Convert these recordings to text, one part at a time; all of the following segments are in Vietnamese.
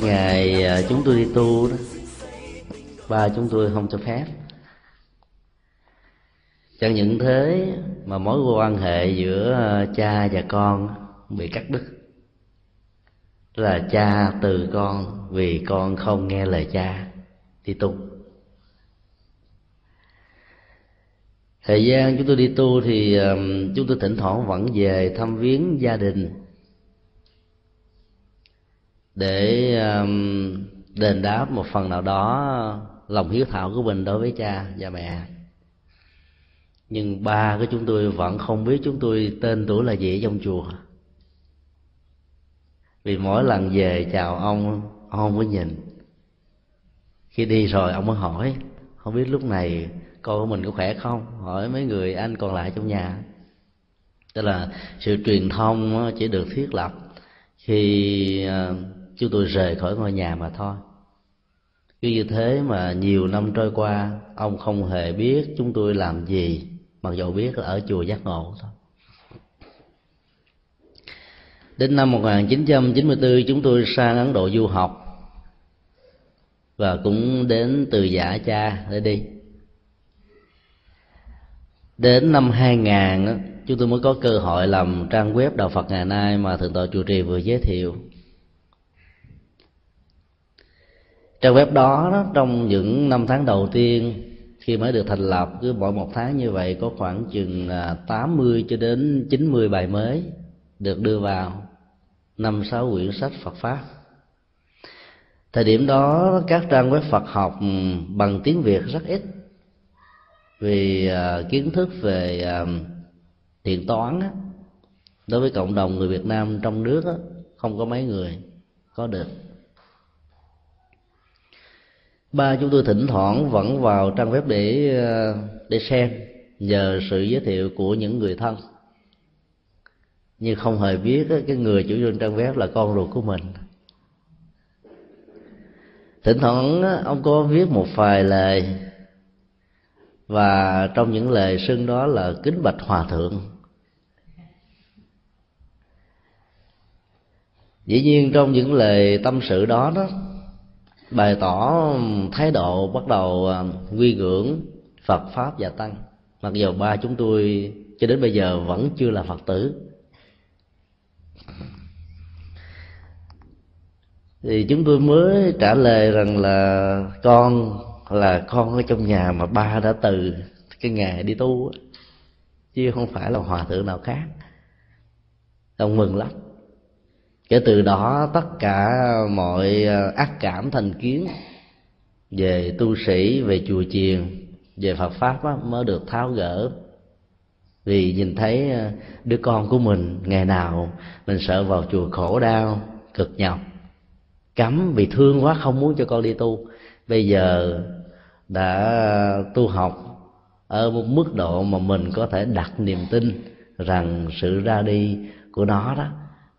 cái ngày ờ, chúng tôi đi tu đó. Ba chúng tôi không cho phép. Chẳng những thế mà mối quan hệ giữa ờ, cha và con bị cắt đứt. Là cha từ con, vì con không nghe lời cha đi tu. Thời gian chúng tôi đi tu thì chúng tôi thỉnh thoảng vẫn về thăm viếng gia đình để um, đền đáp một phần nào đó lòng hiếu thảo của mình đối với cha và mẹ. Nhưng ba của chúng tôi vẫn không biết chúng tôi tên tuổi là gì trong chùa. Vì mỗi lần về chào ông ông không có nhìn. Khi đi rồi ông mới hỏi, không biết lúc này con của mình có khỏe không? Hỏi mấy người anh còn lại trong nhà. Tức là sự truyền thông chỉ được thiết lập khi à, chúng tôi rời khỏi ngôi nhà mà thôi. Cứ như thế mà nhiều năm trôi qua, ông không hề biết chúng tôi làm gì, mặc dù biết là ở chùa giác ngộ thôi. Đến năm 1994 chúng tôi sang Ấn Độ du học và cũng đến từ giả cha để đi. Đến năm 2000 chúng tôi mới có cơ hội làm trang web đạo Phật ngày nay mà thượng tọa chùa trì vừa giới thiệu. Trang web đó, đó trong những năm tháng đầu tiên khi mới được thành lập cứ mỗi một tháng như vậy có khoảng chừng à, 80 cho đến 90 bài mới được đưa vào năm sáu quyển sách Phật pháp. Thời điểm đó các trang web Phật học ừ, bằng tiếng Việt rất ít vì à, kiến thức về à, thiện toán đối với cộng đồng người Việt Nam trong nước không có mấy người có được ba chúng tôi thỉnh thoảng vẫn vào trang web để ờ, để xem nhờ sự giới thiệu của những người thân. Nhưng không hề biết cái người chủ nhân trang web là con ruột của mình. Thỉnh thoảng ông có viết một vài lời và trong những lời xưng đó là kính bạch hòa thượng. Dĩ nhiên trong những lời tâm sự đó đó bày tỏ thái độ bắt đầu à, quy ngưỡng phật pháp và tăng. Mặc dù ba chúng tôi cho đến bây giờ vẫn chưa là phật tử. Thì chúng tôi mới trả lời rằng là con là con ở trong nhà mà ba đã từ cái ngày đi tu chứ không phải là hòa thượng nào khác. Ông mừng lắm kể từ đó tất cả mọi ờ, ác cảm thành kiến về tu sĩ về chùa chiền về phật pháp á, mới được tháo gỡ. Vì nhìn thấy ờ, đứa con của mình ngày nào mình sợ vào chùa khổ đau cực nhọc cấm vì thương quá không muốn cho con đi tu. Bây giờ đã tu học ở một mức độ mà mình có thể đặt niềm tin rằng sự ra đi của nó đó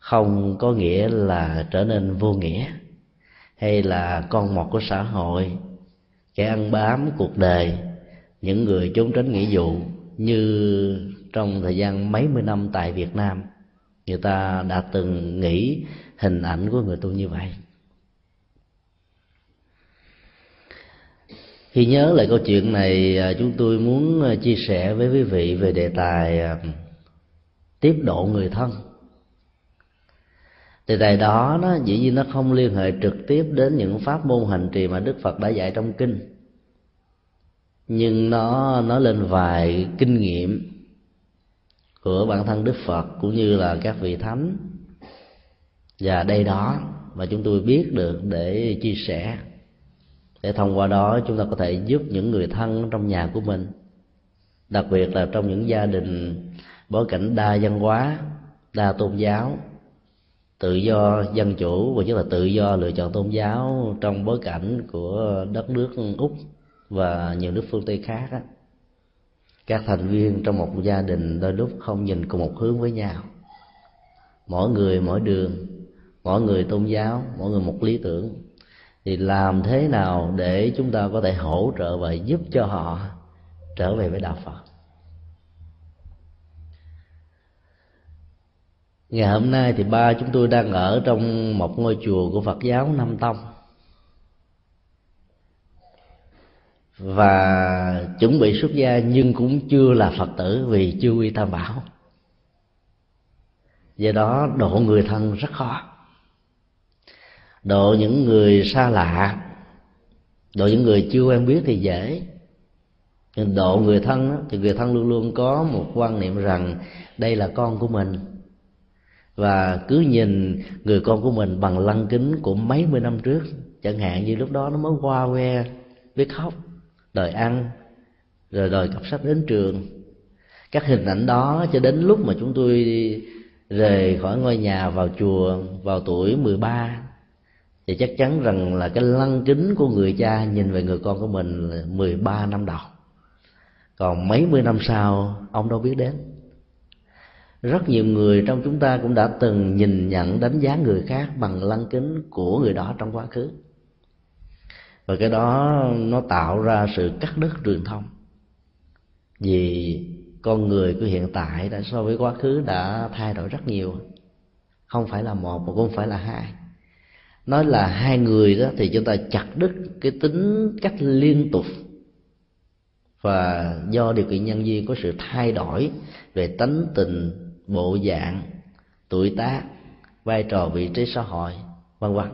không có nghĩa là trở nên vô nghĩa hay là con một của xã hội, kẻ ăn bám cuộc đời, những người trốn tránh nghĩa vụ như trong thời gian mấy mươi năm tại Việt Nam, người ta đã từng nghĩ hình ảnh của người tu như vậy. Khi nhớ lại câu chuyện này à, chúng tôi muốn à, chia sẻ với quý vị về đề tài à, tiếp độ người thân thì tài đó nó dĩ nhiên nó không liên hệ trực tiếp đến những pháp môn hành trì mà đức phật đã dạy trong kinh. Nhưng nó nói lên vài kinh nghiệm của bản thân đức phật cũng như là các vị thánh. Và đây đó mà chúng tôi biết được để chia sẻ. Để thông qua đó chúng ta có thể giúp những người thân trong nhà của mình. Đặc biệt là trong những gia đình bối cảnh đa văn hóa, đa tôn giáo tự do dân chủ và nhất là tự do lựa chọn tôn giáo trong bối cảnh của đất nước úc và nhiều nước phương tây khác á, các thành viên trong một gia đình đôi lúc không nhìn cùng một hướng với nhau. Mỗi người mỗi đường mỗi người tôn giáo mỗi người một lý tưởng. Thì làm thế nào để chúng ta có thể hỗ trợ và giúp cho họ trở về với đạo phật? Ngày hôm nay thì ba chúng tôi đang ở trong một ngôi chùa của phật giáo nam tông. Và chuẩn bị xuất gia nhưng cũng chưa là phật tử vì chưa quy tam bảo. Do đó độ người thân rất khó. Độ những người xa lạ, độ những người chưa quen biết thì dễ. Nhưng độ người thân thì người thân luôn luôn có một quan niệm rằng đây là con của mình và cứ nhìn người con của mình bằng lăng kính của mấy mươi năm trước, chẳng hạn như lúc đó nó mới qua que, biết khóc, đòi ăn, rồi đòi cặp sách đến trường. Các hình ảnh đó cho đến lúc mà chúng tôi rời khỏi ngôi nhà vào chùa vào tuổi 13 thì chắc chắn rằng là cái lăng kính của người cha nhìn về người con của mình là 13 năm đầu. Còn mấy mươi năm sau, ông đâu biết đến rất nhiều người trong chúng ta cũng đã từng nhìn nhận đánh giá người khác bằng lăng kính của người đó trong quá khứ. Và cái đó nó tạo ra sự cắt đứt truyền thông. Vì con người của hiện tại đã so với quá khứ đã thay đổi rất nhiều. Không phải là một mà cũng không phải là hai. Nói là hai người đó thì chúng ta chặt đứt cái tính cách liên tục. Và do điều kiện nhân duyên có sự thay đổi về tánh tình bộ dạng, tuổi tác, vai trò, vị trí xã hội, vân vân.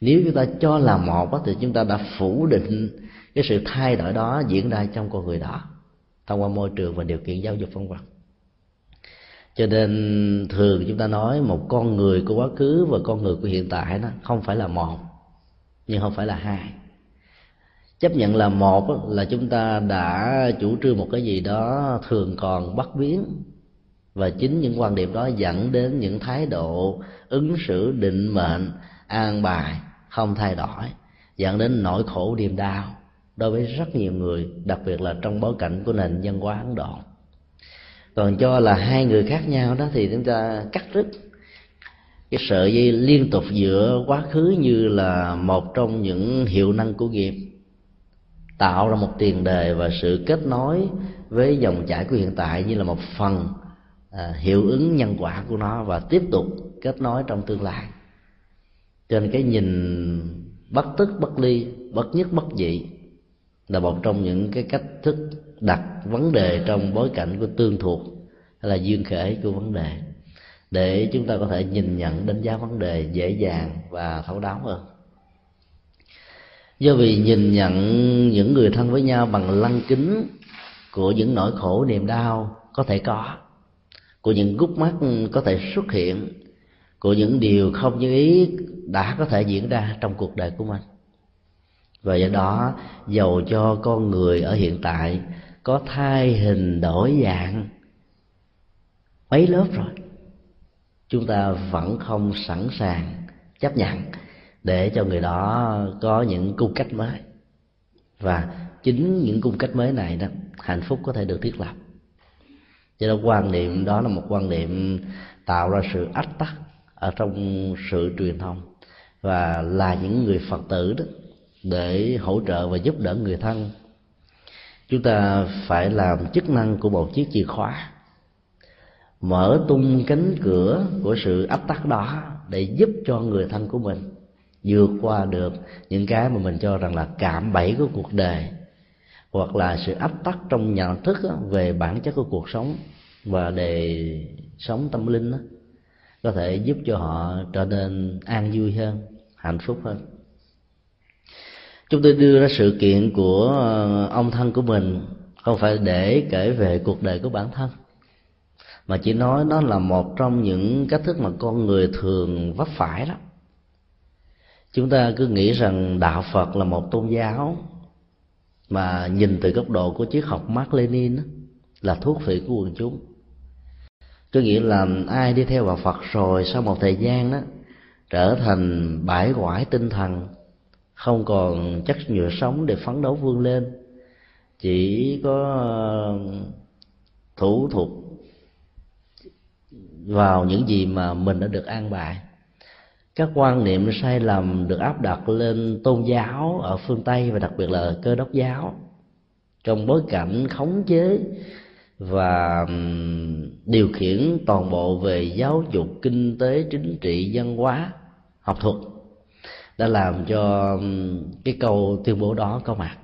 Nếu chúng ta cho là một thì chúng ta đã phủ định cái sự thay đổi đó diễn ra trong con người đó, thông qua môi trường và điều kiện giáo dục, vân vân. Cho nên thường chúng ta nói một con người của quá khứ và con người của hiện tại nó không phải là một, nhưng không phải là hai. Chấp nhận là một là chúng ta đã chủ trương một cái gì đó thường còn bất biến và chính những quan điểm đó dẫn đến những thái độ ứng xử định mệnh, an bài, không thay đổi, dẫn đến nỗi khổ niềm đau đối với rất nhiều người, đặc biệt là trong bối cảnh của nền văn hóa ấn độ. Còn cho là hai người khác nhau đó thì chúng ta cắt đứt cái sợi dây liên tục giữa quá khứ như là một trong những hiệu năng của nghiệp, tạo ra một tiền đề và sự kết nối với dòng chảy của hiện tại như là một phần à, hiệu ứng nhân quả của nó và tiếp tục kết nối trong tương lai. Trên cái nhìn bất tức bất ly bất nhất bất dị là một trong những cái cách thức đặt vấn đề trong bối cảnh của tương thuộc hay là duyên khể của vấn đề để chúng ta có thể nhìn nhận đánh giá vấn đề dễ dàng và thấu đáo hơn. Do vì nhìn nhận những người thân với nhau bằng lăng kính của những nỗi khổ niềm đau có thể có của những gút mắt có thể xuất hiện, của những điều không như ý đã có thể diễn ra trong cuộc đời của mình. Và do đó, dầu cho con người ở hiện tại có thay hình đổi dạng, mấy lớp rồi, chúng ta vẫn không sẵn sàng chấp nhận để cho người đó có những cung cách mới. Và chính những cung cách mới này đó, hạnh phúc có thể được thiết lập cho nên quan niệm đó là một quan niệm tạo ra sự ách tắc ở trong sự truyền thông. Và là những người phật tử đó để hỗ trợ và giúp đỡ người thân. Chúng ta phải làm chức năng của một chiếc chìa khóa. Mở tung cánh cửa của sự áp tắc đó để giúp cho người thân của mình vượt qua được những cái mà mình cho rằng là cảm bẫy của cuộc đời hoặc là sự áp tắc trong nhận thức về bản chất của cuộc sống và đề sống tâm linh đó, có thể giúp cho họ trở nên an vui hơn hạnh phúc hơn. Chúng tôi đưa ra sự kiện của ờ, ông thân của mình không phải để kể về cuộc đời của bản thân mà chỉ nói nó là một trong những cách thức mà con người thường vấp phải đó. Chúng ta cứ nghĩ rằng đạo phật là một tôn giáo mà nhìn từ góc độ của triết học mark lenin là thuốc vị của quần chúng có nghĩa là ai đi theo vào phật rồi sau một thời gian đó, trở thành bãi quải tinh thần, không còn chất nhựa sống để phấn đấu vươn lên, chỉ có, thủ thuộc vào những gì mà mình đã được an bài. Các quan niệm sai lầm được áp đặt lên tôn giáo ở phương tây và đặc biệt là cơ đốc giáo. Trong bối cảnh khống chế và điều khiển toàn bộ về giáo dục kinh tế, chính trị, văn hóa, học thuật. Đã làm cho cái câu tuyên bố đó có mặt.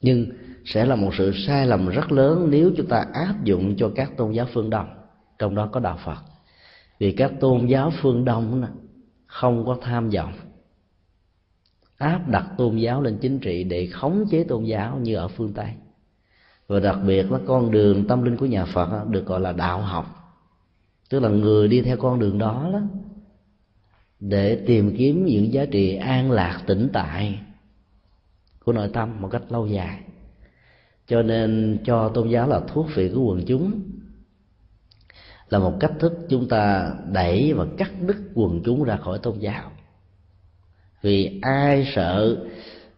Nhưng sẽ là một sự sai lầm rất lớn nếu chúng ta áp dụng cho các tôn giáo phương đông. Trong đó có đạo phật. Vì các tôn giáo phương đông không có tham vọng. Áp đặt tôn giáo lên chính trị để khống chế tôn giáo như ở phương tây và đặc biệt là con đường tâm linh của nhà phật được gọi là đạo học. Tức là người đi theo con đường đó đó, để tìm kiếm những giá trị an lạc tĩnh tại của nội tâm một cách lâu dài. Cho nên cho tôn giáo là thuốc phiện của quần chúng, là một cách thức chúng ta đẩy và cắt đứt quần chúng ra khỏi tôn giáo. Vì ai sợ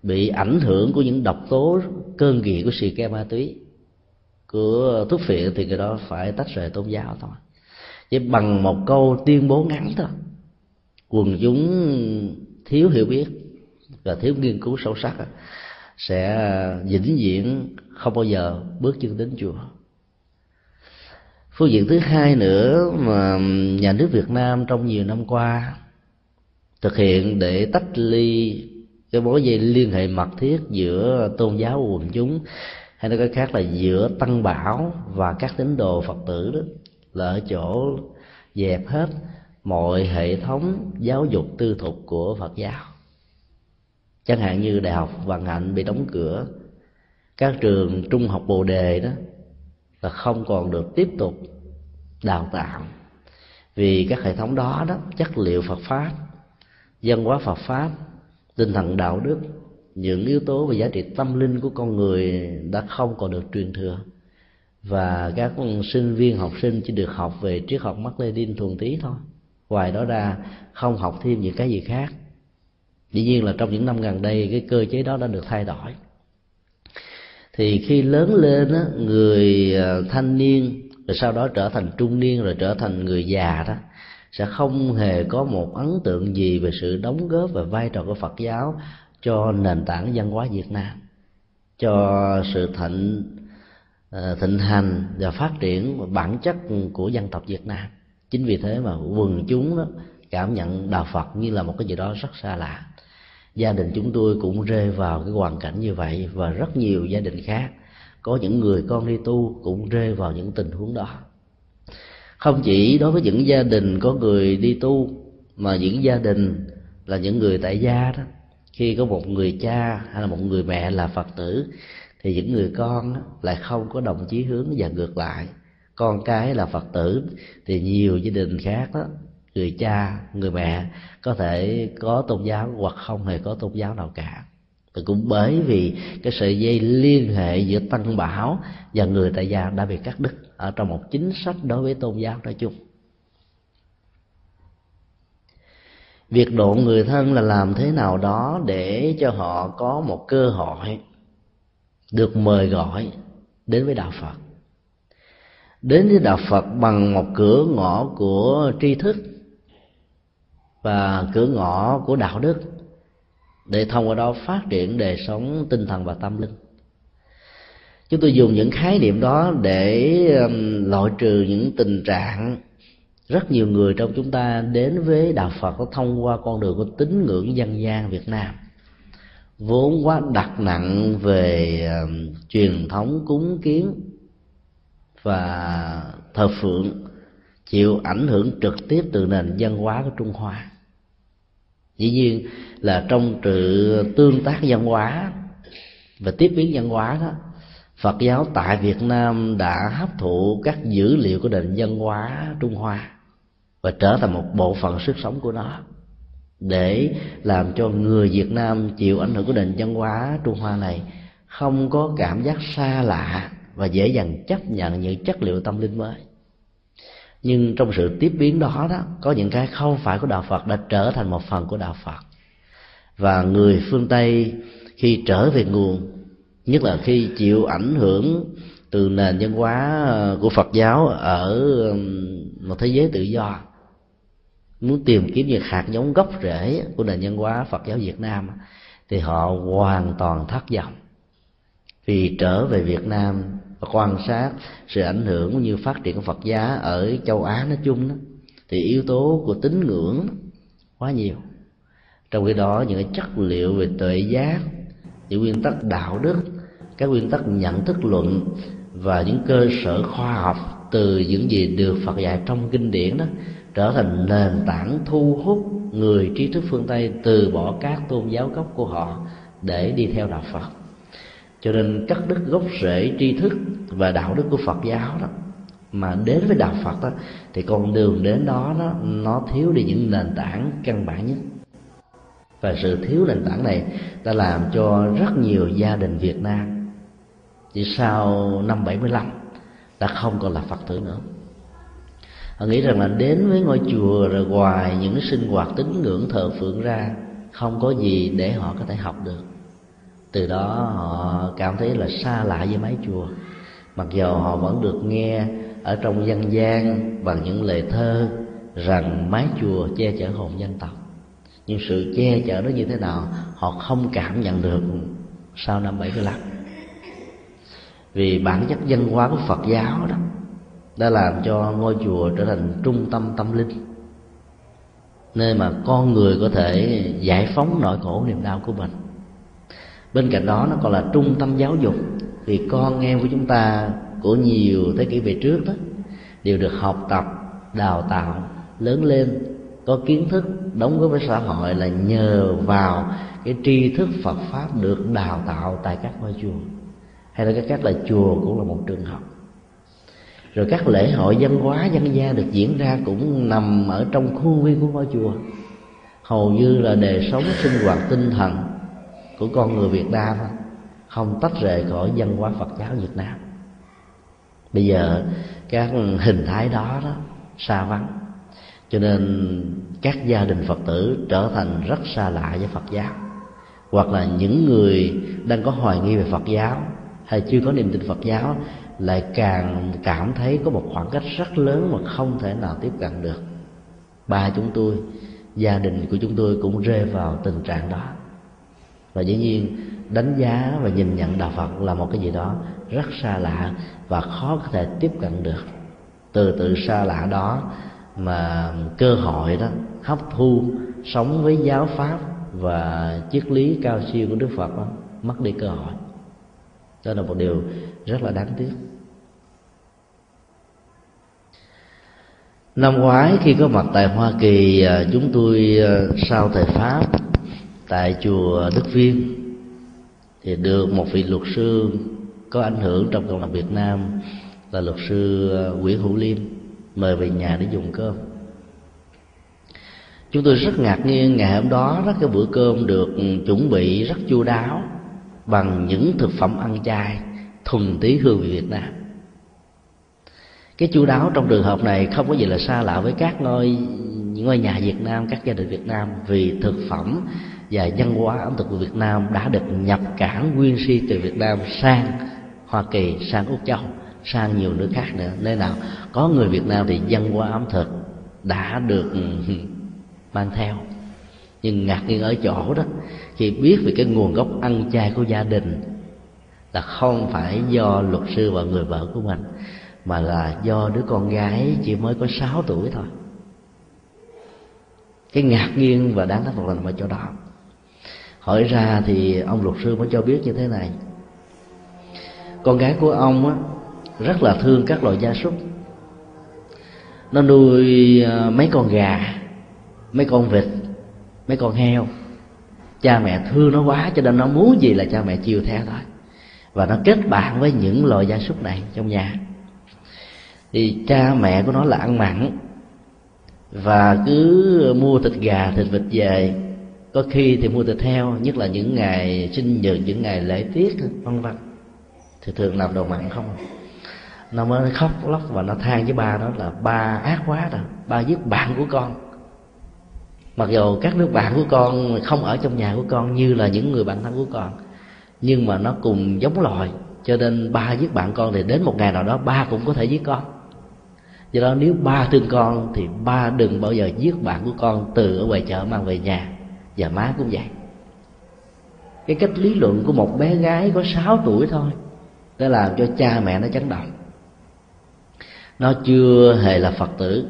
bị ảnh hưởng của những độc tố cơn nghiện của xì ke ma túy. Của thuốc phiện thì người đó phải tách rời tôn giáo thôi. Chỉ bằng một câu tuyên bố ngắn thôi. Quần chúng thiếu hiểu biết và thiếu nghiên cứu sâu sắc sẽ vĩnh viễn không bao giờ bước chân đến chùa. Phương diện thứ hai nữa mà nhà nước việt nam trong nhiều năm qua thực hiện để tách ly cái mối dây liên hệ mật thiết giữa tôn giáo và quần chúng, hay nói cách khác là giữa tăng bảo và các tín đồ phật tử đó, là ở chỗ dẹp hết mọi hệ thống giáo dục tư thục của phật giáo. Chẳng hạn như đại học vạn hạnh bị đóng cửa, các trường trung học bồ đề đó là không còn được tiếp tục đào tạo, vì các hệ thống đó đó, chất liệu phật pháp dân hóa phật pháp tinh thần đạo đức những yếu tố về giá trị tâm linh của con người đã không còn được truyền thừa. Và các sinh viên học sinh chỉ được học về triết học mắc lê đinh thuần tí thôi. Ngoài đó ra không học thêm những cái gì khác. Dĩ nhiên là trong những năm gần đây cái cơ chế đó đã được thay đổi. Thì khi lớn lên á, người à, thanh niên rồi sau đó trở thành trung niên rồi trở thành người già đó sẽ không hề có một ấn tượng gì về sự đóng góp và vai trò của Phật giáo cho nền tảng văn hóa Việt Nam, cho sự thịnh ờ, thịnh hành và phát triển bản chất của dân tộc Việt Nam. Chính vì thế mà quần chúng đó cảm nhận đạo Phật như là một cái gì đó rất xa lạ. Gia đình chúng tôi cũng rơi vào cái hoàn cảnh như vậy và rất nhiều gia đình khác, có những người con đi tu cũng rơi vào những tình huống đó không chỉ đối với những gia đình có người đi tu, mà những gia đình là những người tại gia đó. Khi có một người cha hay là một người mẹ là phật tử, thì những người con lại không có đồng chí hướng và ngược lại. Con cái là phật tử, thì nhiều gia đình khác đó, người cha, người mẹ có thể có tôn giáo hoặc không hề có tôn giáo nào cả. Và cũng bởi vì cái sợi dây liên hệ giữa tăng bảo và người tại gia đã bị cắt đứt ở trong một chính sách đối với tôn giáo nói chung. Việc độ người thân là làm thế nào đó để cho họ có một cơ hội được mời gọi đến với đạo phật. Đến với đạo phật bằng một cửa ngõ của tri thức và cửa ngõ của đạo đức để thông qua đó phát triển đời sống tinh thần và tâm linh chúng tôi dùng những khái niệm đó để um, loại trừ những tình trạng rất nhiều người trong chúng ta đến với đạo phật thông qua con đường của tín ngưỡng dân gian việt nam. Vốn quá đặt nặng về uh, truyền thống cúng kiến và thờ phượng chịu ảnh hưởng trực tiếp từ nền văn hóa của trung hoa. Dĩ nhiên là trong sự tương tác văn hóa và tiếp biến văn hóa đó Phật giáo tại Việt Nam đã hấp thụ các dữ liệu của nền văn hóa Trung Hoa và trở thành một bộ phận sức sống của nó để làm cho người Việt Nam chịu ảnh hưởng của nền văn hóa Trung Hoa này không có cảm giác xa lạ và dễ dàng chấp nhận những chất liệu tâm linh mới. Nhưng trong sự tiếp biến đó đó, có những cái không phải của đạo phật đã trở thành một phần của đạo phật. Và người phương tây khi trở về nguồn nhất là khi chịu ảnh hưởng từ nền văn hóa ờ, của phật giáo ở một thế giới tự do. Muốn tìm kiếm những hạt giống gốc rễ của nền văn hóa phật giáo việt nam thì họ hoàn toàn thất vọng. Vì trở về việt nam và quan sát sự ảnh hưởng cũng như phát triển của Phật giáo ở châu Á nói chung đó, thì yếu tố của tín ngưỡng quá nhiều. Trong khi đó những cái chất liệu về tuệ giác những nguyên tắc đạo đức các nguyên tắc nhận thức luận và những cơ sở khoa học từ những gì được Phật dạy trong kinh điển đó trở thành nền tảng thu hút người trí thức phương Tây từ bỏ các tôn giáo gốc của họ để đi theo đạo Phật. Cho nên cắt đứt gốc rễ tri thức và đạo đức của Phật giáo đó mà đến với đạo Phật đó, thì con đường đến đó nó nó thiếu đi những nền tảng căn bản nhất. Và sự thiếu nền tảng này đã làm cho rất nhiều gia đình Việt Nam thì sau năm 75 đã không còn là Phật tử nữa. Họ nghĩ rằng là đến với ngôi chùa rồi ngoài những sinh hoạt tín ngưỡng thờ phượng ra, không có gì để họ có thể học được. Từ đó họ cảm thấy là xa lạ với mái chùa. Mặc dù họ vẫn được nghe ở trong dân gian bằng những lời thơ rằng mái chùa che chở hồn dân tộc. Nhưng sự che chở đó như thế nào, họ không cảm nhận được sau năm 75 vì bản chất dân hóa của Phật giáo đó, đã làm cho ngôi chùa trở thành trung tâm tâm linh, nơi mà con người có thể giải phóng nỗi khổ niềm đau của mình. Bên cạnh đó, nó còn là trung tâm giáo dục, vì con em của chúng ta của nhiều thế kỷ về trước đó, đều được học tập, đào tạo, lớn lên, có kiến thức, đóng góp với xã hội là nhờ vào cái tri thức Phật pháp được đào tạo tại các ngôi chùa hay là các các là chùa cũng là một trường học. Rồi các lễ hội văn hóa dân gian được diễn ra cũng nằm ở trong khuôn viên của ngôi chùa. Hầu như là đời sống, sinh hoạt, tinh thần của con người Việt Nam không tách rời khỏi văn hóa Phật giáo Việt Nam. Bây giờ các hình thái đó đó xa vắng, cho nên các gia đình Phật tử trở thành rất xa lạ với Phật giáo. Hoặc là những người đang có hoài nghi về Phật giáo hay chưa có niềm tin Phật giáo lại càng cảm thấy có một khoảng cách rất lớn mà không thể nào tiếp cận được. Ba chúng tôi gia đình của chúng tôi cũng rơi vào tình trạng đó. Và dĩ nhiên đánh giá và nhìn nhận đạo phật là một cái gì đó rất xa lạ và khó có thể tiếp cận được. Từ từ xa lạ đó mà cơ hội đó hấp thu sống với giáo pháp và triết lý cao siêu của đức phật đó, mất đi cơ hội đó là một điều rất là đáng tiếc. Năm ngoái, khi có mặt tại hoa kỳ à, chúng tôi à, sau thời pháp tại chùa đức viên thì được một vị luật sư có ảnh hưởng trong cộng đồng việt nam là luật sư à, nguyễn hữu liêm mời về nhà để dùng cơm. Chúng tôi rất ngạc nhiên ngày hôm đó rất cái bữa cơm được chuẩn bị rất chu đáo bằng những thực phẩm ăn chay thuần tí hương vị Việt Nam. Cái chú đáo trong trường hợp này không có gì là xa lạ với các ngôi những ngôi nhà Việt Nam, các gia đình Việt Nam, vì thực phẩm và văn hóa ẩm thực của Việt Nam đã được nhập cảng nguyên si từ Việt Nam sang Hoa Kỳ, sang Úc Châu, sang nhiều nước khác nữa. Nơi nào có người Việt Nam thì văn hóa ẩm thực đã được mang theo. Nhưng ngạc nhiên ở chỗ đó khi biết về cái nguồn gốc ăn chay của gia đình là không phải do luật sư và người vợ của mình mà là do đứa con gái chỉ mới có 6 tuổi thôi. Cái ngạc nhiên và đáng thất vọng là nằm ở chỗ đó. Hỏi ra thì ông luật sư mới cho biết như thế này. Con gái của ông á, rất là thương các loài gia súc. Nó nuôi à, mấy con gà mấy con vịt mấy con heo cha mẹ thương nó quá cho nên nó muốn gì là cha mẹ chiều theo thôi. Và nó kết bạn với những loài gia súc này trong nhà. Thì cha mẹ của nó là ăn mặn và cứ mua thịt gà, thịt vịt về. Có khi thì mua thịt heo, nhất là những ngày sinh nhật, những ngày lễ tiết, vân vân. Thì thường làm đồ mặn không? Nó mới khóc lóc và nó than với ba đó là, ba ác quá rồi, ba giết bạn của con mặc dù các nước bạn của con không ở trong nhà của con như là những người bạn thân của con, nhưng mà nó cùng giống loài, cho nên ba giết bạn con thì đến một ngày nào đó ba cũng có thể giết con. Do đó nếu ba thương con thì ba đừng bao giờ giết bạn của con từ ở ngoài chợ mang về nhà và má cũng vậy. Cái cách lý luận của một bé gái có 6 tuổi thôi, đã làm cho cha mẹ nó chấn động. Nó chưa hề là phật tử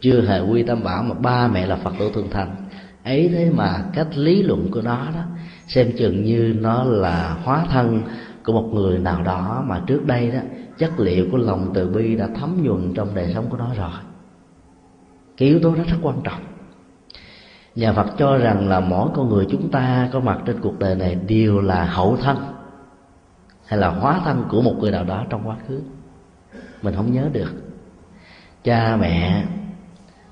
chưa hề quy tâm bảo mà ba mẹ là phật tử thường thành. Ấy thế mà cách lý luận của nó đó, xem chừng như nó là hóa thân của một người nào đó mà trước đây đó, chất liệu của lòng từ bi đã thấm nhuần trong đời sống của nó rồi. Cái yếu tố đó rất quan trọng. Nhà phật cho rằng là mỗi con người chúng ta có mặt trên cuộc đời này đều là hậu thân hay là hóa thân của một người nào đó trong quá khứ. Mình không nhớ được. Cha mẹ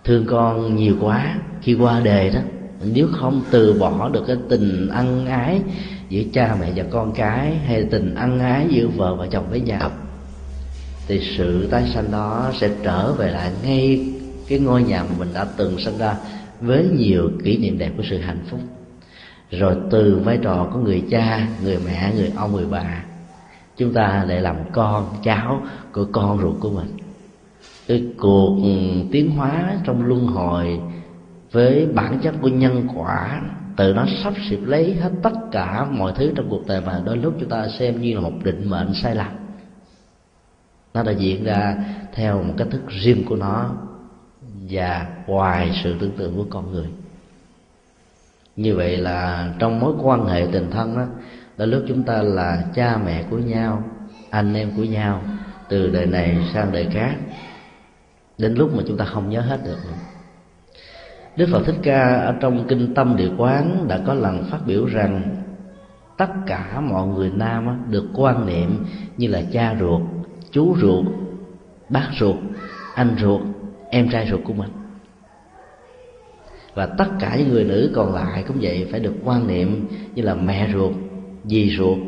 thương con nhiều quá, khi qua đời đó, nếu không từ bỏ được cái tình ân ái giữa cha mẹ và con cái, hay tình ân ái giữa vợ và chồng với nhau, thì sự tái sanh đó sẽ trở về lại ngay cái ngôi nhà mà mình đã từng sinh ra với nhiều kỷ niệm đẹp của sự hạnh phúc. Rồi từ vai trò của người cha, người mẹ, người ông, người bà, chúng ta lại làm con cháu của con ruột của mình cái cuộc tiến hóa trong luân hồi với bản chất của nhân quả, từ nó sắp xếp lấy hết tất cả mọi thứ trong cuộc đời mà đôi lúc chúng ta xem như là một định mệnh sai lầm. Nó đã diễn ra theo một cách thức riêng của nó và ngoài sự tưởng tượng của con người. Như vậy là trong mối quan hệ tình thân đó đôi lúc chúng ta là cha mẹ của nhau, anh em của nhau, từ đời này sang đời khác đến lúc mà chúng ta không nhớ hết được Đức Phật Thích Ca ở trong kinh Tâm Địa Quán đã có lần phát biểu rằng tất cả mọi người nam được quan niệm như là cha ruột, chú ruột, bác ruột, anh ruột, em trai ruột của mình. Và tất cả những người nữ còn lại cũng vậy phải được quan niệm như là mẹ ruột, dì ruột,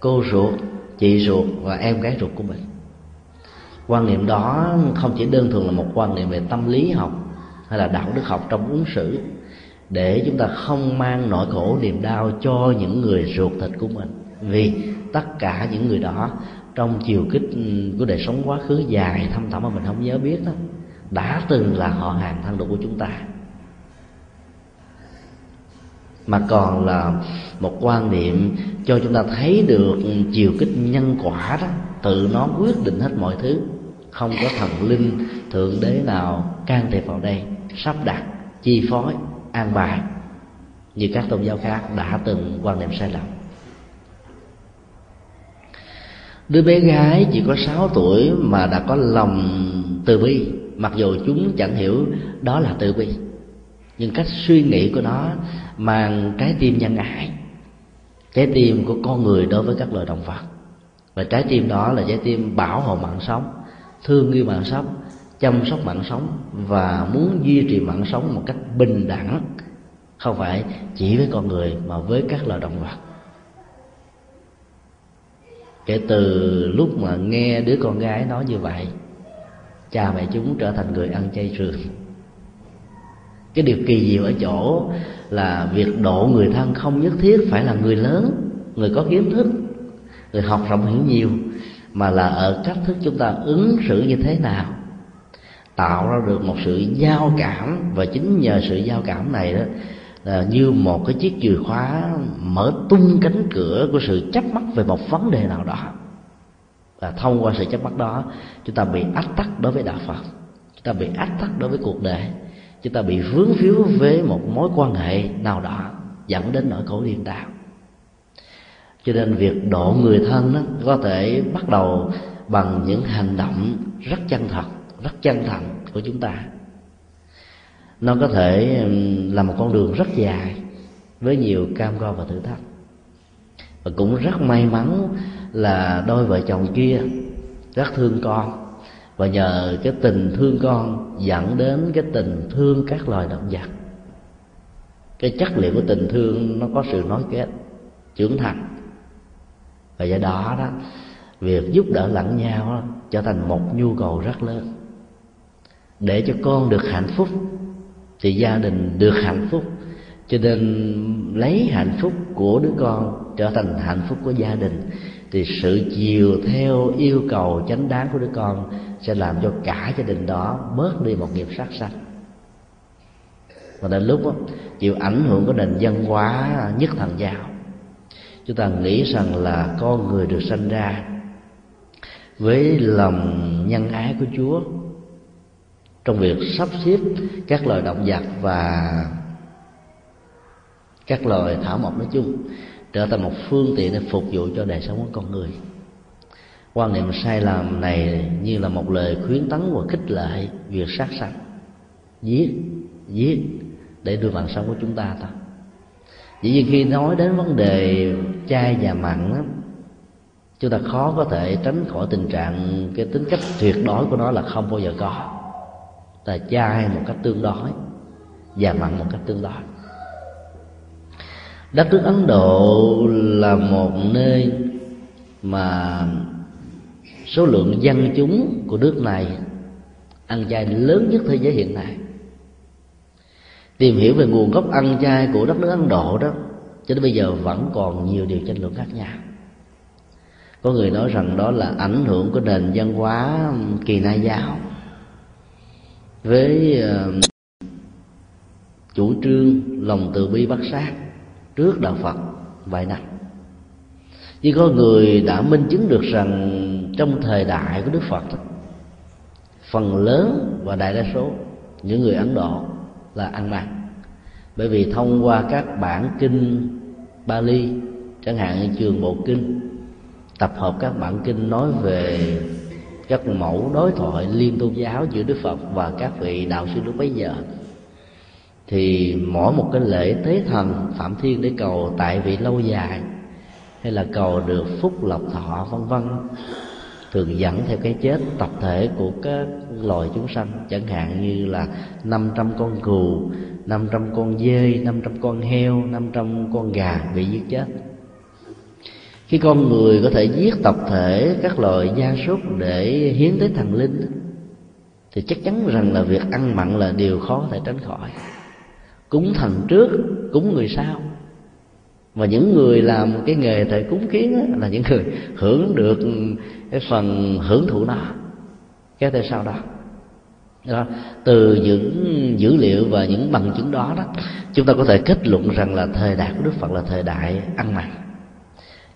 cô ruột, chị ruột và em gái ruột của mình. Quan niệm đó không chỉ đơn thuần là một quan niệm về tâm lý học hay là đạo đức học trong ứng xử, để chúng ta không mang nỗi khổ niềm đau cho những người ruột thịt của mình. Vì tất cả những người đó trong chiều kích của đời sống quá khứ dài thâm thẳm mà mình không nhớ biết đó, đã từng là họ hàng thân độ của chúng ta. Mà còn là một quan niệm cho chúng ta thấy được chiều kích nhân quả đó, tự nó quyết định hết mọi thứ không có thần linh thượng đế nào can thiệp vào đây. Sắp đặt, chi phối, an bài, như các tôn giáo khác đã từng quan niệm sai lầm. Đứa bé gái chỉ có 6 tuổi mà đã có lòng từ bi, mặc dù chúng chẳng hiểu đó là từ bi. Nhưng cách suy nghĩ của nó mang trái tim nhân ái, trái tim của con người đối với các loài động vật. Và trái tim đó là trái tim bảo hộ mạng sống thương yêu mạng sống, chăm sóc mạng sống và muốn duy trì mạng sống một cách bình đẳng, không phải chỉ với con người mà với các loài động vật. Kể từ lúc mà nghe đứa con gái nói như vậy, cha mẹ chúng trở thành người ăn chay trường cái điều kỳ diệu ở chỗ là việc độ người thân không nhất thiết phải là người lớn, người có kiến thức, người học rộng hiểu nhiều mà là ở cách thức chúng ta ứng xử như thế nào. Tạo ra được một sự giao cảm, và chính nhờ sự giao cảm này đó, là như một cái chiếc chìa khóa mở tung cánh cửa của sự chấp mắc về một vấn đề nào đó. Và thông qua sự chấp mắc đó, chúng ta bị ách tắc đối với đạo phật, chúng ta bị ách tắc đối với cuộc đời, chúng ta bị vướng víu với một mối quan hệ nào đó dẫn đến nỗi khổ điên đạo cho nên việc độ người thân đó có thể bắt đầu bằng những hành động rất chân thật, rất chân thành của chúng ta. Nó có thể là một con đường rất dài với nhiều cam go và thử thách. Và cũng rất may mắn là đôi vợ chồng kia rất thương con. Và nhờ cái tình thương con dẫn đến cái tình thương các loài động vật. Cái chất liệu của tình thương nó có sự nối kết, trưởng thành và do đó đó việc giúp đỡ lẫn nhau đó, trở thành một nhu cầu rất lớn. Để cho con được hạnh phúc thì gia đình được hạnh phúc cho nên lấy hạnh phúc của đứa con trở thành hạnh phúc của gia đình thì sự chiều theo yêu cầu chánh đáng của đứa con sẽ làm cho cả gia đình đó bớt đi một nghiệp sát sanh. Và đến lúc đó, chịu ảnh hưởng của nền văn hóa nhất thần giáo chúng ta nghĩ rằng là con người được sinh ra với lòng nhân ái của chúa, trong việc sắp xếp các loài động vật và các loài thảo mộc nói chung, trở thành một phương tiện để phục vụ cho đời sống của con người. Quan niệm sai lầm này như là một lời khuyến tấn và khích lệ việc sát sanh, giết giết để đưa mạng sống của chúng ta thôi dĩ nhiên khi nói đến vấn đề chay và mặn đó, chúng ta khó có thể tránh khỏi tình trạng cái tính cách tuyệt đối của nó là không bao giờ có. Ta chay một cách tương đối và mặn một cách tương đối. Đất nước ấn độ là một nơi mà số lượng dân chúng của nước này ăn chay lớn nhất thế giới hiện nay tìm hiểu về nguồn gốc ăn chay của đất nước ấn độ đó cho đến bây giờ vẫn còn nhiều điều tranh luận khác nhau. Có người nói rằng đó là ảnh hưởng của nền văn hóa kỳ na giáo. Với uh, chủ trương lòng từ bi bắt sát trước đạo phật vài năm. Nhưng có người đã minh chứng được rằng trong thời đại của đức phật phần lớn và đại đa số những người ấn độ là ăn mặn. Bởi vì thông qua các bản kinh Bali, chẳng hạn như trường bộ kinh, tập hợp các bản kinh nói về các mẫu đối thoại liên tôn giáo giữa Đức Phật và các vị đạo sư lúc bấy giờ, thì mỗi một cái lễ tế thần phạm thiên để cầu tại vị lâu dài, hay là cầu được phúc lộc thọ, vân vân, thường dẫn theo cái chết tập thể của các loài chúng sanh, chẳng hạn như là 500 con cừu 500 con dê 500 con heo 500 con gà bị giết chết. Khi con người có thể giết tập thể các loài gia súc để hiến tới thần linh, thì chắc chắn rằng là việc ăn mặn là điều khó thể tránh khỏi. Cúng thần trước, cúng người sau. Và những người làm cái nghề thầy cúng kiến là những người hưởng được cái phần hưởng thụ nào kéo theo sau đó. Đó từ những dữ liệu và những bằng chứng đó đó, chúng ta có thể kết luận rằng là thời đại của đức phật là thời đại ăn mặn.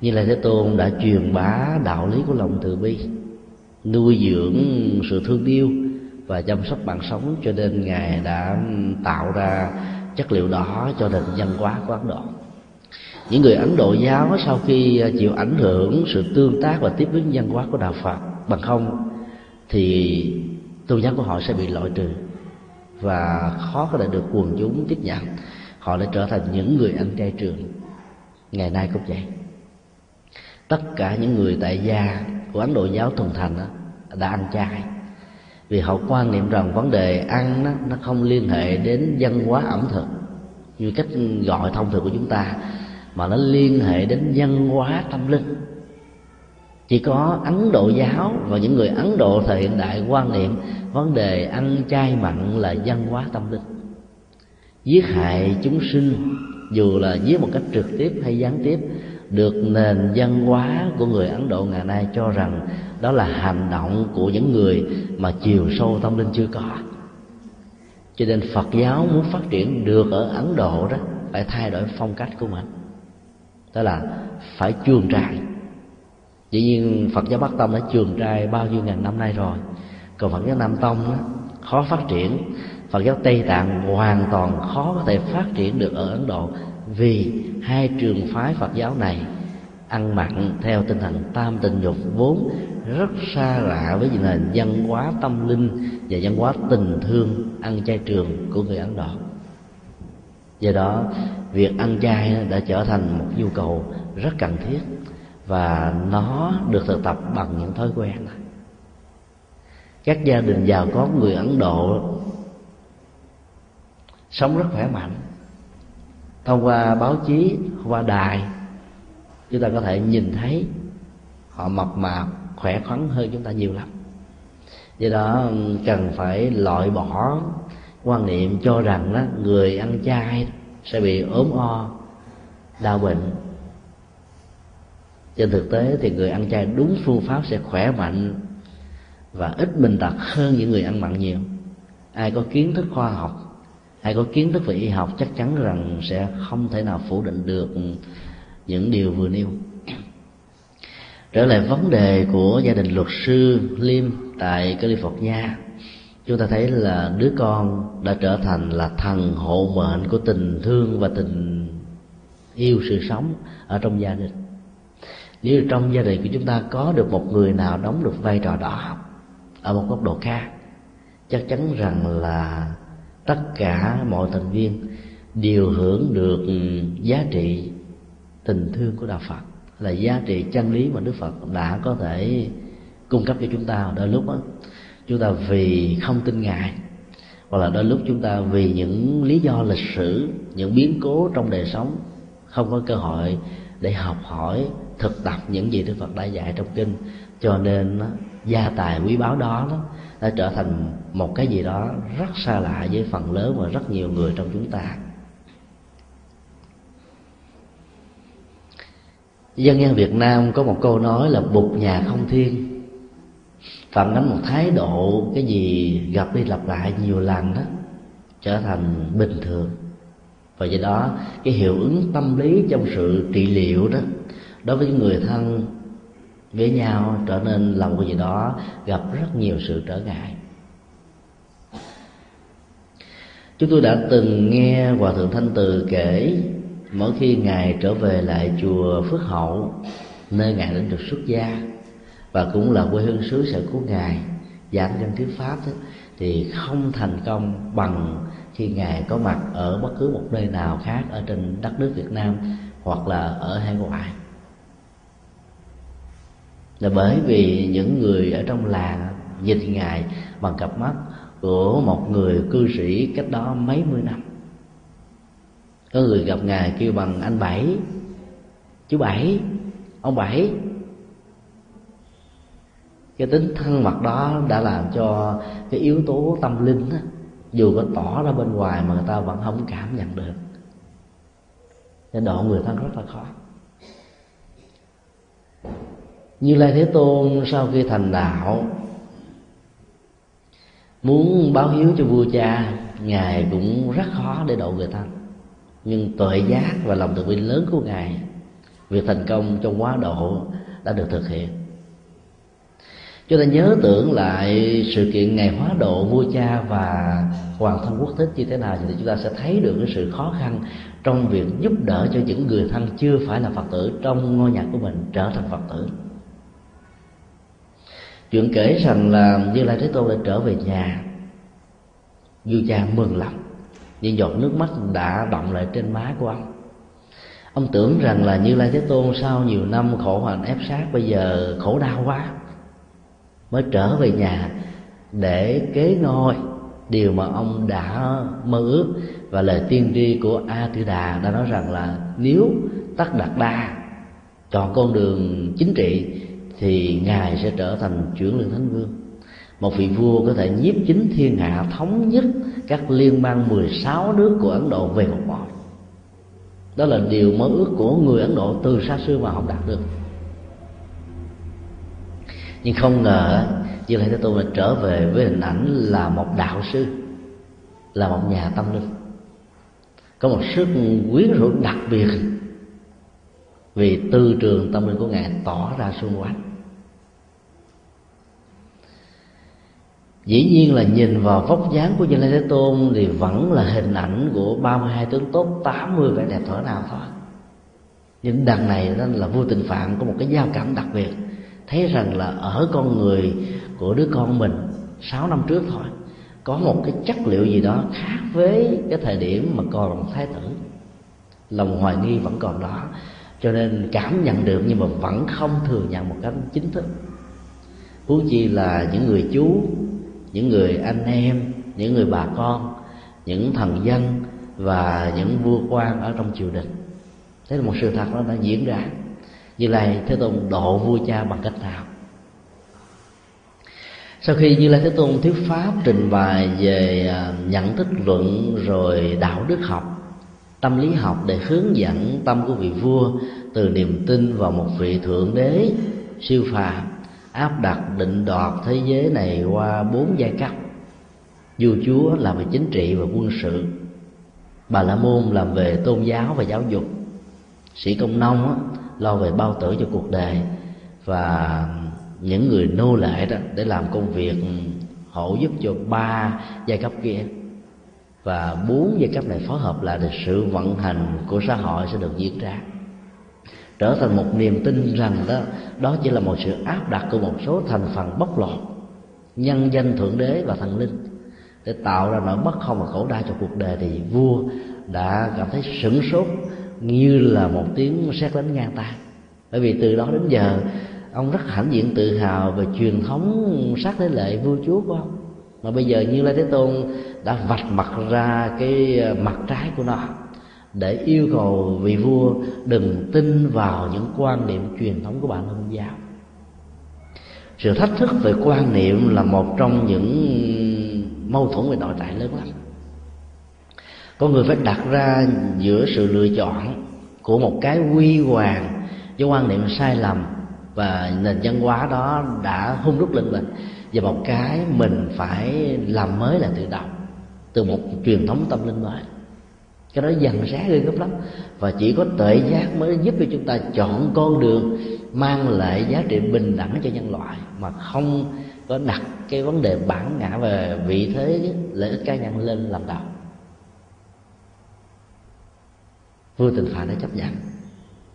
Như là thế tôn đã truyền bá đạo lý của lòng từ bi, nuôi dưỡng sự thương yêu và chăm sóc bạn sống, cho nên ngài đã tạo ra chất liệu đó cho nền văn hóa của ấn độ. Những người ấn độ giáo sau khi chịu ảnh hưởng sự tương tác và tiếp biến văn hóa của đạo phật bằng không thì tôn giáo của họ sẽ bị loại trừ và khó có thể được quần chúng tiếp nhận. Họ đã trở thành những người ăn chay trường. Ngày nay cũng vậy. Tất cả những người tại gia của ấn độ giáo thuần thành đó, đã ăn chay. Vì họ quan niệm rằng vấn đề ăn đó, nó không liên hệ đến văn hóa ẩm thực như cách gọi thông thường của chúng ta mà nó liên hệ đến văn hóa tâm linh chỉ có ấn độ giáo và những người ấn độ thời hiện đại quan niệm, vấn đề ăn chay mặn là văn hóa tâm linh. Giết hại chúng sinh, dù là giết một cách trực tiếp hay gián tiếp, được nền văn hóa của người ấn độ ngày nay cho rằng đó là hành động của những người mà chiều sâu tâm linh chưa có. Cho nên phật giáo muốn phát triển được ở ấn độ đó, phải thay đổi phong cách của mình. Đó là phải chuồng trại dĩ nhiên phật giáo bắc tông đã trường trai bao nhiêu ngàn năm nay rồi. Còn phật giáo nam tông đó, khó phát triển. Phật giáo tây tạng hoàn toàn khó có thể phát triển được ở ấn độ vì hai trường phái phật giáo này ăn mặn theo tinh thần tam tình dục vốn rất xa lạ với nền văn hóa tâm linh và văn hóa tình thương ăn chay trường của người ấn độ. Do đó việc ăn chay đã trở thành một nhu cầu rất cần thiết và nó được thực tập bằng những thói quen. Này các gia đình giàu có, người ấn độ sống rất khỏe mạnh. Thông qua báo chí qua đài, chúng ta có thể nhìn thấy họ mập mạp, khỏe khoắn hơn chúng ta nhiều lắm. Do đó, cần phải loại bỏ quan niệm cho rằng đó, người ăn chay sẽ bị ốm o, đau bệnh trên thực tế thì người ăn chay đúng phương pháp sẽ khỏe mạnh và ít bệnh tật hơn những người ăn mặn nhiều. Ai có kiến thức khoa học, ai có kiến thức về y học chắc chắn rằng sẽ không thể nào phủ định được những điều vừa nêu. Trở lại vấn đề của gia đình luật sư liêm tại california, chúng ta thấy là đứa con đã trở thành là thần hộ mệnh của tình thương và tình yêu sự sống ở trong gia đình nếu trong gia đình của chúng ta có được một người nào đóng được vai trò đó ở một góc độ khác chắc chắn rằng là tất cả mọi thành viên đều hưởng được giá trị tình thương của đạo phật là giá trị chân lý mà đức phật đã có thể cung cấp cho chúng ta. Đôi lúc đó, chúng ta vì không tin ngài hoặc là đôi lúc chúng ta vì những lý do lịch sử những biến cố trong đời sống không có cơ hội để học hỏi thực tập những gì đức phật đã dạy trong kinh. Cho nên gia tài quý báu đó, đó đã trở thành một cái gì đó rất xa lạ với phần lớn và rất nhiều người trong chúng ta. Dân gian việt nam có một câu nói là bụt nhà không thiên phản ánh một thái độ cái gì gặp đi lặp lại nhiều lần đó trở thành bình thường. Và do đó cái hiệu ứng tâm lý trong sự trị liệu đó đối với người thân với nhau trở nên lòng của gì đó gặp rất nhiều sự trở ngại. Chúng tôi đã từng nghe hòa thượng thanh từ kể mỗi khi ngài trở về lại chùa phước hậu nơi ngài đến được xuất gia và cũng là quê hương xứ sở của ngài giảng dân thuyết pháp đó, thì không thành công bằng khi ngài có mặt ở bất cứ một nơi nào khác ở trên đất nước Việt Nam hoặc là ở hải ngoại là bởi vì những người ở trong làng nhìn ngài bằng cặp mắt của một người cư sĩ cách đó mấy mươi năm. Có người gặp ngài kêu bằng anh bảy chú bảy ông bảy. Cái tính thân mật đó đã làm cho cái yếu tố tâm linh đó, dù có tỏ ra bên ngoài mà người ta vẫn không cảm nhận được. Nên độ người thân rất là khó như lai thế tôn sau khi thành đạo, muốn báo hiếu cho vua cha, ngài cũng rất khó để độ người thân nhưng tuệ giác và lòng từ bi lớn của ngài, việc thành công trong quá độ đã được thực hiện. Chúng ta nhớ tưởng lại sự kiện ngày hóa độ vua cha và hoàng thân quốc thích như thế nào, thì chúng ta sẽ thấy được cái sự khó khăn trong việc giúp đỡ cho những người thân chưa phải là phật tử trong ngôi nhà của mình trở thành phật tử chuyện kể rằng là như lai thế tôn đã trở về nhà. Vua cha mừng lắm. Những giọt nước mắt đã động lại trên má của ông. Ông tưởng rằng là như lai thế tôn sau nhiều năm khổ hạnh ép sát bây giờ khổ đau quá, mới trở về nhà để kế ngôi điều mà ông đã mơ ước và lời tiên tri của a tư đà đã nói rằng là nếu tất đạt đa chọn con đường chính trị thì ngài sẽ trở thành chuyển lương thánh vương. Một vị vua có thể nhiếp chính thiên hạ thống nhất các liên bang 16 nước của Ấn Độ về một bọn. Đó là điều mơ ước của người Ấn Độ từ xa xưa mà họ đạt được. Nhưng không ngờ, Như Lai Thế Tôn lại trở về với hình ảnh là một đạo sư, là một nhà tâm linh. Có một sức quyến rũ đặc biệt vì tư trường tâm linh của ngài tỏ ra xung quanh. Dĩ nhiên là nhìn vào vóc dáng của Như Lai Thế Tôn thì vẫn là hình ảnh của 32 tướng tốt 80 vẻ đẹp thở nào thôi. Nhưng đằng này đó là vua tình phạm có một cái giao cảm đặc biệt. Thấy rằng là ở con người của đứa con mình 6 năm trước thôi, có một cái chất liệu gì đó khác với cái thời điểm mà còn thái tử. Lòng hoài nghi vẫn còn đó, cho nên cảm nhận được nhưng mà vẫn không thừa nhận một cách chính thức. Huống chi là những người chú những người anh em, những người bà con, những thần dân và những vua quan ở trong triều đình. Thế là một sự thật nó đã diễn ra. Như lai thế tôn độ vua cha bằng cách nào? Sau khi như lai thế tôn thuyết pháp trình bày về à, nhận thức luận rồi đạo đức học, tâm lý học để hướng dẫn tâm của vị vua từ niềm tin vào một vị thượng đế siêu phàm áp đặt định đoạt thế giới này qua bốn giai cấp. Vua chúa làm về chính trị và quân sự. Bà la môn làm về tôn giáo và giáo dục. Sĩ công nông á, lo về bao tử cho cuộc đời và những người nô lệ đó để làm công việc hộ giúp cho ba giai cấp kia. Và bốn giai cấp này phối hợp lại thì sự vận hành của xã hội sẽ được diễn ra trở thành một niềm tin rằng đó đó chỉ là một sự áp đặt của một số thành phần bóc lột, nhân danh thượng đế và thần linh. Để tạo ra nỗi bất không và khổ đau cho cuộc đời thì vua đã cảm thấy sửng sốt như là một tiếng sét đánh ngang tai bởi vì từ đó đến giờ, ông rất hãnh diện tự hào về truyền thống sát thế lệ vua chúa của ông. Mà bây giờ như lai thế tôn đã vạch mặt ra cái à, mặt trái của nó để yêu cầu vị vua đừng tin vào những quan niệm truyền thống của bản thân giáo. Sự thách thức về quan niệm là một trong những mâu thuẫn về nội tại lớn lắm. Con người phải đặt ra giữa sự lựa chọn của một cái quy hoàng với quan niệm sai lầm và nền văn hóa đó đã hung đúc lên mình và một cái mình phải làm mới là tự động, từ một truyền thống tâm linh mới cái đó dần rá ghê gấp lắm. Và chỉ có tuệ giác mới giúp cho chúng ta chọn con đường mang lại giá trị bình đẳng cho nhân loại, mà không có đặt cái vấn đề bản ngã về vị thế, lợi ích cá nhân lên làm đầu vua tình phạn đã chấp nhận.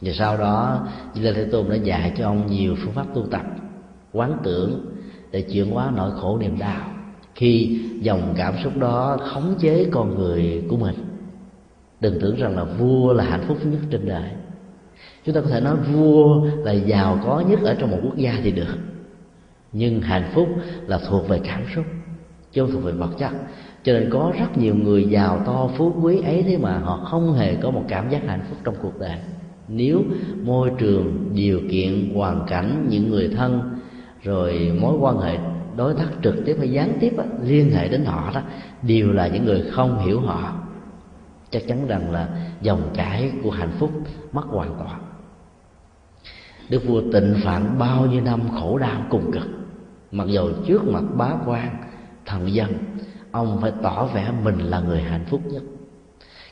Và sau đó, Di Lê Thế Tôn đã dạy cho ông nhiều phương pháp tu tập, quán tưởng để chuyển hóa nỗi khổ niềm đau khi dòng cảm xúc đó khống chế con người của mình đừng tưởng rằng là vua là hạnh phúc nhất trên đời. Chúng ta có thể nói vua là giàu có nhất ở trong một quốc gia thì được. Nhưng hạnh phúc là thuộc về cảm xúc, chứ không thuộc về vật chất. Cho nên có rất nhiều người giàu to phú quý ấy thế mà họ không hề có một cảm giác hạnh phúc trong cuộc đời. Nếu môi trường, điều kiện, hoàn cảnh, những người thân, rồi mối quan hệ đối tác trực tiếp hay gián tiếp liên hệ đến họ đó, đều là những người không hiểu họ chắc chắn rằng là dòng chảy của hạnh phúc mất hoàn toàn. Đức vua tịnh phạn bao nhiêu năm khổ đau cùng cực. Mặc dù trước mặt bá quan, thần dân, ông phải tỏ vẻ mình là người hạnh phúc nhất.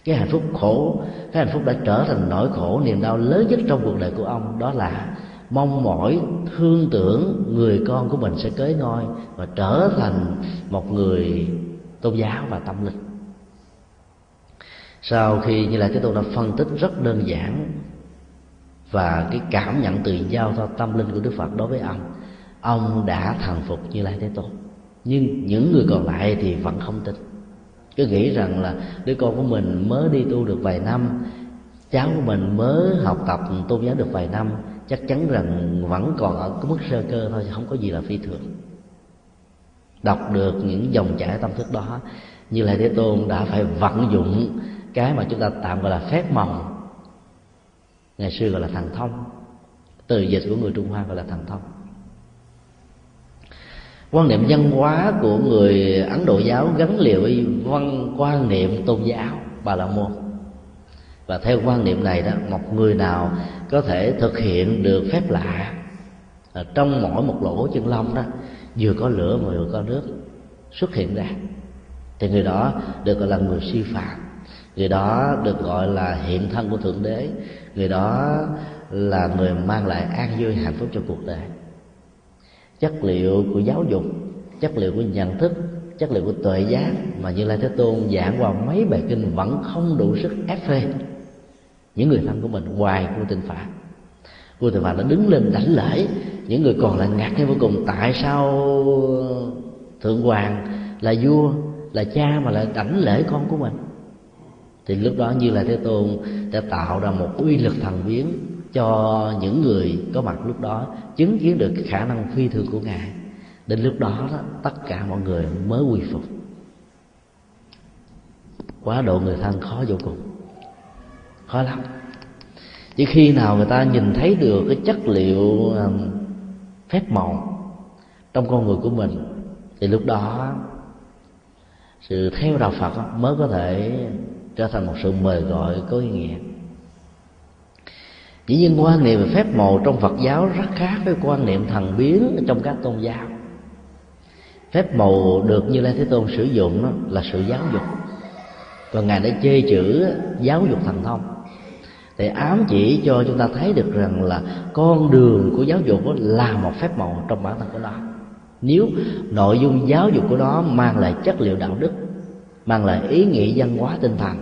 Cái hạnh phúc khổ, cái hạnh phúc đã trở thành nỗi khổ, niềm đau lớn nhất trong cuộc đời của ông, đó là mong mỏi, thương tưởng người con của mình sẽ cưới ngôi và trở thành một người tôn giáo và tâm linh sau khi như là thế tôn đã phân tích rất đơn giản và cái cảm nhận từ giao thoa tâm linh của đức phật đối với ông ông đã thần phục như lai thế tôn. Nhưng những người còn lại thì vẫn không tin. Cứ nghĩ rằng là đứa con của mình mới đi tu được vài năm, cháu của mình mới học tập, tôn giáo được vài năm, chắc chắn rằng vẫn còn ở cái mức sơ cơ thôi không có gì là phi thường. Đọc được những dòng chảy tâm thức đó, như là thế tôn đã phải vận dụng cái mà chúng ta tạm gọi là phép màu. Ngày xưa gọi là thần thông. Từ dịch của người trung hoa gọi là thần thông. Quan niệm văn hóa của người ấn độ giáo gắn liền với văn quan niệm tôn giáo, bà la môn. Và theo quan niệm này đó, một người nào có thể thực hiện được phép lạ trong mỗi một lỗ chân lông đó, vừa có lửa mà vừa có nước xuất hiện ra. Thì người đó được gọi là người siêu phạm người đó được gọi là hiện thân của thượng đế. Người đó là người mang lại an vui, hạnh phúc cho cuộc đời. Chất liệu của giáo dục, chất liệu của nhận thức, chất liệu của tuệ giác mà như lai thế tôn giảng qua mấy bài kinh vẫn không đủ sức ép phê. Những người thân của mình ngoài của tình phạn. Vua tình phạn đã đứng lên đảnh lễ. Những người còn lại ngạc nhiên vô cùng, tại sao thượng hoàng là vua, là cha mà lại đảnh lễ con của mình? Thì lúc đó như là thế tôn đã tạo ra một uy lực thần biến cho những người có mặt lúc đó chứng kiến được khả năng phi thường của ngài. Đến lúc đó, đó tất cả mọi người mới quy phục. Quá độ người thân khó vô cùng. Khó lắm. Chỉ khi nào người ta nhìn thấy được cái chất liệu um, phép màu trong con người của mình thì lúc đó sự theo đạo phật mới có thể trở thành một sự mời gọi có ý nghĩa. Dĩ nhiên, quan niệm về phép màu trong phật giáo rất khác với quan niệm thần biến trong các tôn giáo. Phép màu được như lai thế tôn sử dụng đó là sự giáo dục. Và ngài đã chê chữ giáo dục thần thông. Thì ám chỉ cho chúng ta thấy được rằng là con đường của giáo dục là một phép màu trong bản thân của nó. Nếu nội dung giáo dục của nó mang lại chất liệu đạo đức mang lại ý nghĩa văn hóa tinh thần,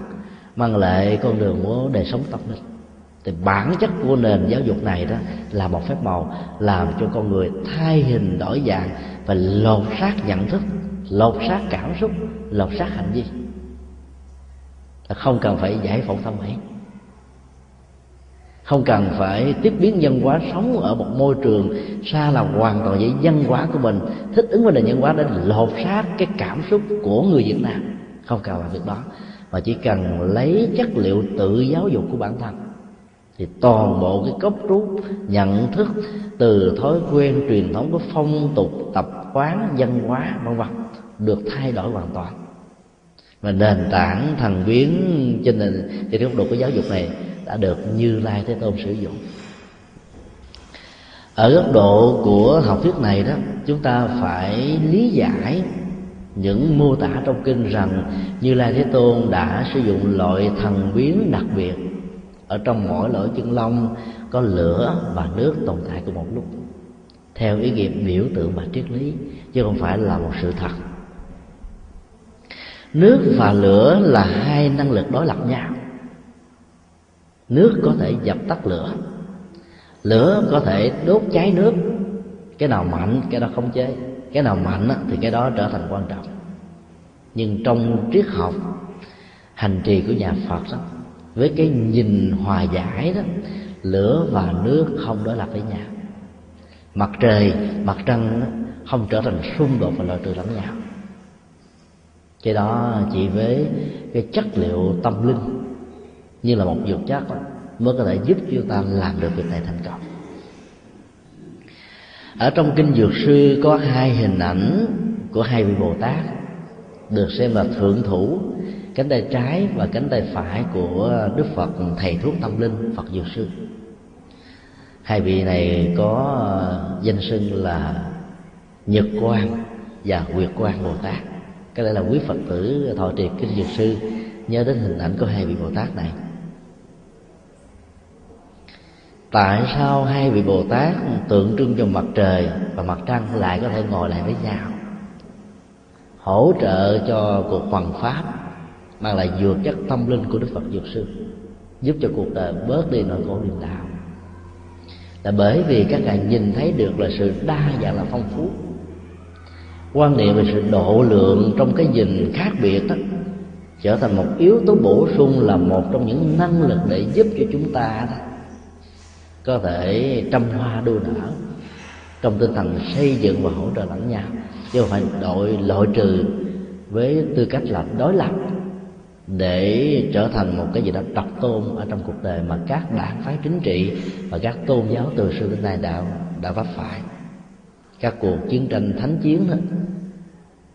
mang lại con đường của đời sống tâm linh. Thì bản chất của nền giáo dục này đó là một phép màu, làm cho con người thay hình đổi dạng và lột xác nhận thức, lột xác cảm xúc, lột xác hành vi. Không cần phải giải phẫu tâm ấy không cần phải tiếp biến văn hóa sống ở một môi trường xa là hoàn toàn với văn hóa của mình, thích ứng với nền văn hóa để lột xác cái cảm xúc của người việt nam không cần làm việc đó. Mà chỉ cần lấy chất liệu tự giáo dục của bản thân. Thì toàn bộ cái cốc trú nhận thức từ thói quen truyền thống của phong tục, tập quán, văn hóa, vân vân, được thay đổi hoàn toàn. Và nền tảng thần biến trên nền, trên góc độ của giáo dục này đã được như lai thế tôn sử dụng. Ở góc độ của học thuyết này đó, chúng ta phải lý giải những mô tả trong kinh rằng như lai thế tôn đã sử dụng loại thần biến đặc biệt. Ở trong mỗi lỗ chân lông có lửa và nước tồn tại cùng một lúc. Theo ý nghĩa biểu tượng và triết lý, chứ không phải là một sự thật. Nước và lửa là hai năng lực đối lập nhau. Nước có thể dập tắt lửa. Lửa có thể đốt cháy nước. Cái nào mạnh, cái đó không chế cái nào mạnh thì cái đó trở thành quan trọng. Nhưng trong triết học hành trì của nhà phật đó, với cái nhìn hòa giải đó lửa và nước không đối lập với nhau. Mặt trời mặt trăng không trở thành xung đột và loại trừ lẫn nhau. Cái đó chỉ với cái chất liệu tâm linh như là một dược chất mới có thể giúp chúng ta làm được việc này thành công ở trong kinh dược sư có hai hình ảnh của hai vị bồ tát được xem là thượng thủ, cánh tay trái và cánh tay phải của đức phật thầy thuốc tâm linh, phật dược sư. Hai vị này có ờ, danh xưng là nhật quan và nguyệt quan bồ tát cái đây là quý phật tử thọ trì kinh dược sư. Nhớ đến hình ảnh của hai vị bồ tát này tại sao hai vị bồ tát tượng trưng cho mặt trời và mặt trăng lại có thể ngồi lại với nhau? Hỗ trợ cho cuộc hoằng pháp mang lại dược chất tâm linh của đức phật dược sư, giúp cho cuộc đời bớt đi nỗi khổ niềm đau. Là bởi vì các ngài nhìn thấy được là sự đa dạng là phong phú. Quan niệm về sự độ lượng trong cái nhìn khác biệt đó trở thành một yếu tố bổ sung là một trong những năng lực để giúp cho chúng ta đó có thể trăm hoa đua nở. Trong tinh thần xây dựng và hỗ trợ lẫn nhau, chứ không phải đội loại trừ với tư cách là đối lập để trở thành một cái gì đó độc tôn ở trong cuộc đời mà các đảng phái chính trị và các tôn giáo từ xưa đến nay đã đã vấp phải. Các cuộc chiến tranh thánh chiến đó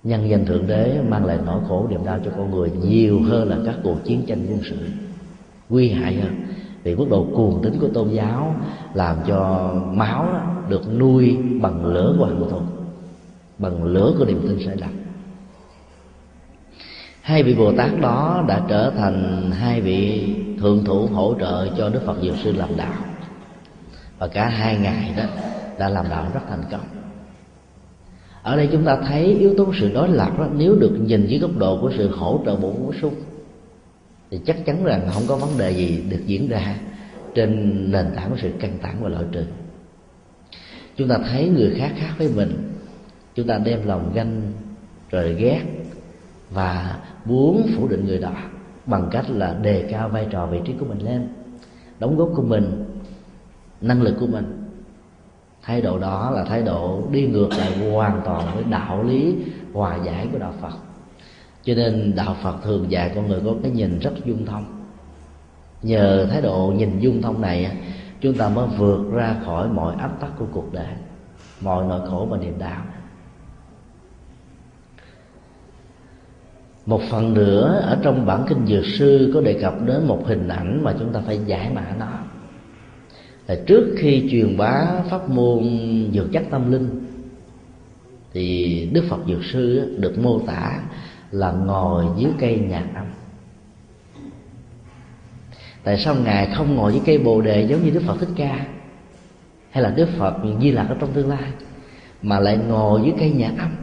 nhân danh thượng đế mang lại nỗi khổ niềm đau cho con người nhiều hơn là các cuộc chiến tranh quân sự. Nguy hại hơn vì mức độ cuồng tín của tôn giáo làm cho máu được nuôi bằng lửa của hạnh thù bằng lửa của niềm tin sai lầm. Hai vị bồ tát đó đã trở thành hai vị thượng thủ hỗ trợ cho đức phật dược sư làm đạo. Và cả hai ngày đó đã làm đạo rất thành công. Ở đây chúng ta thấy yếu tố sự đối lập đó, nếu được nhìn dưới góc độ của sự hỗ trợ bổ sung thì chắc chắn rằng không có vấn đề gì được diễn ra trên nền tảng của sự căng thẳng và loại trừ. Chúng ta thấy người khác khác với mình, chúng ta đem lòng ganh, rồi ghét và muốn phủ định người đó bằng cách là đề cao vai trò, vị trí của mình lên, đóng góp của mình, năng lực của mình. Thái độ đó là thái độ đi ngược lại hoàn toàn với đạo lý hòa giải của đạo phật cho nên đạo phật thường dạy con người có cái nhìn rất dung thông. Nhờ thái độ nhìn dung thông này chúng ta mới vượt ra khỏi mọi áp tắc của cuộc đời, mọi nỗi khổ và niềm đau. Một phần nữa, ở trong bản kinh dược sư có đề cập đến một hình ảnh mà chúng ta phải giải mã nó. Là trước khi truyền bá pháp môn dược chất tâm linh, thì đức phật dược sư được mô tả là ngồi dưới cây nhạc âm. Tại sao ngài không ngồi dưới cây bồ đề giống như đức phật thích ca? Hay là đức phật di lạc ở trong tương lai, mà lại ngồi dưới cây nhạc âm?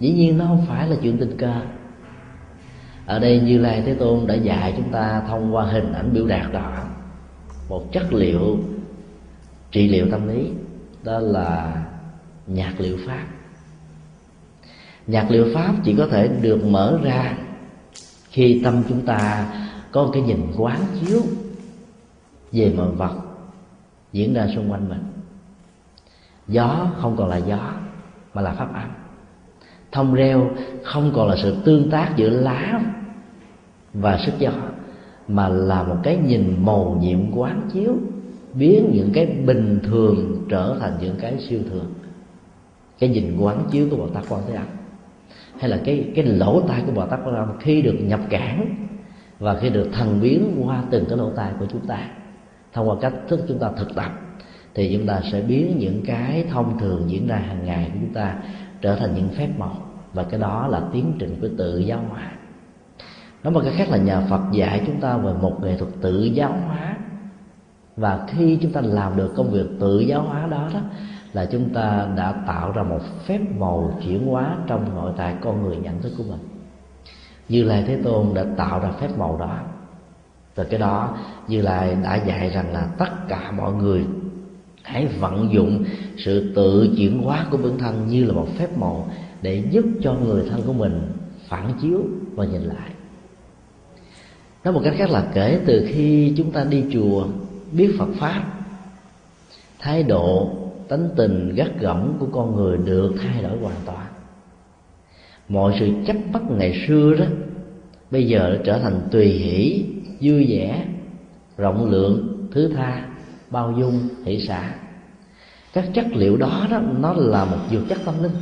Dĩ nhiên nó không phải là chuyện tình cờ. Ở đây như lai thế tôn đã dạy chúng ta thông qua hình ảnh biểu đạt đó một chất liệu trị liệu tâm lý, đó là nhạc liệu pháp nhạc liệu pháp chỉ có thể được mở ra khi tâm chúng ta có cái nhìn quán chiếu về mọi vật diễn ra xung quanh mình. Gió không còn là gió, mà là pháp âm. Thông reo không còn là sự tương tác giữa lá và sức gió, mà là một cái nhìn màu nhiệm quán chiếu, biến những cái bình thường trở thành những cái siêu thường. Cái nhìn quán chiếu của bồ tát quan thế âm hay là cái cái lỗ tai của bồ tát quan âm khi được nhập cảng và khi được thần biến qua từng cái lỗ tai của chúng ta. Thông qua cách thức chúng ta thực tập thì chúng ta sẽ biến những cái thông thường diễn ra hàng ngày của chúng ta trở thành những phép màu. Và cái đó là tiến trình của tự giáo hóa. Nói một cái khác là nhà Phật dạy chúng ta về một nghệ thuật tự giáo hóa. Và khi chúng ta làm được công việc tự giáo hóa đó đó là chúng ta đã tạo ra một phép màu chuyển hóa trong nội tại con người nhận thức của mình. Như lai thế tôn đã tạo ra phép màu đó. Từ cái đó, như lai đã dạy rằng là tất cả mọi người hãy vận dụng sự tự chuyển hóa của bản thân như là một phép màu để giúp cho người thân của mình phản chiếu và nhìn lại. Nói một cách khác là kể từ khi chúng ta đi chùa, biết phật pháp, thái độ tánh tình gắt gỏng của con người được thay đổi hoàn toàn. Mọi sự chấp bắt ngày xưa đó, bây giờ đã trở thành tùy hỷ, vui vẻ, rộng lượng, thứ tha, bao dung, hỷ xả. Các chất liệu đó đó, nó là một dược chất tâm linh.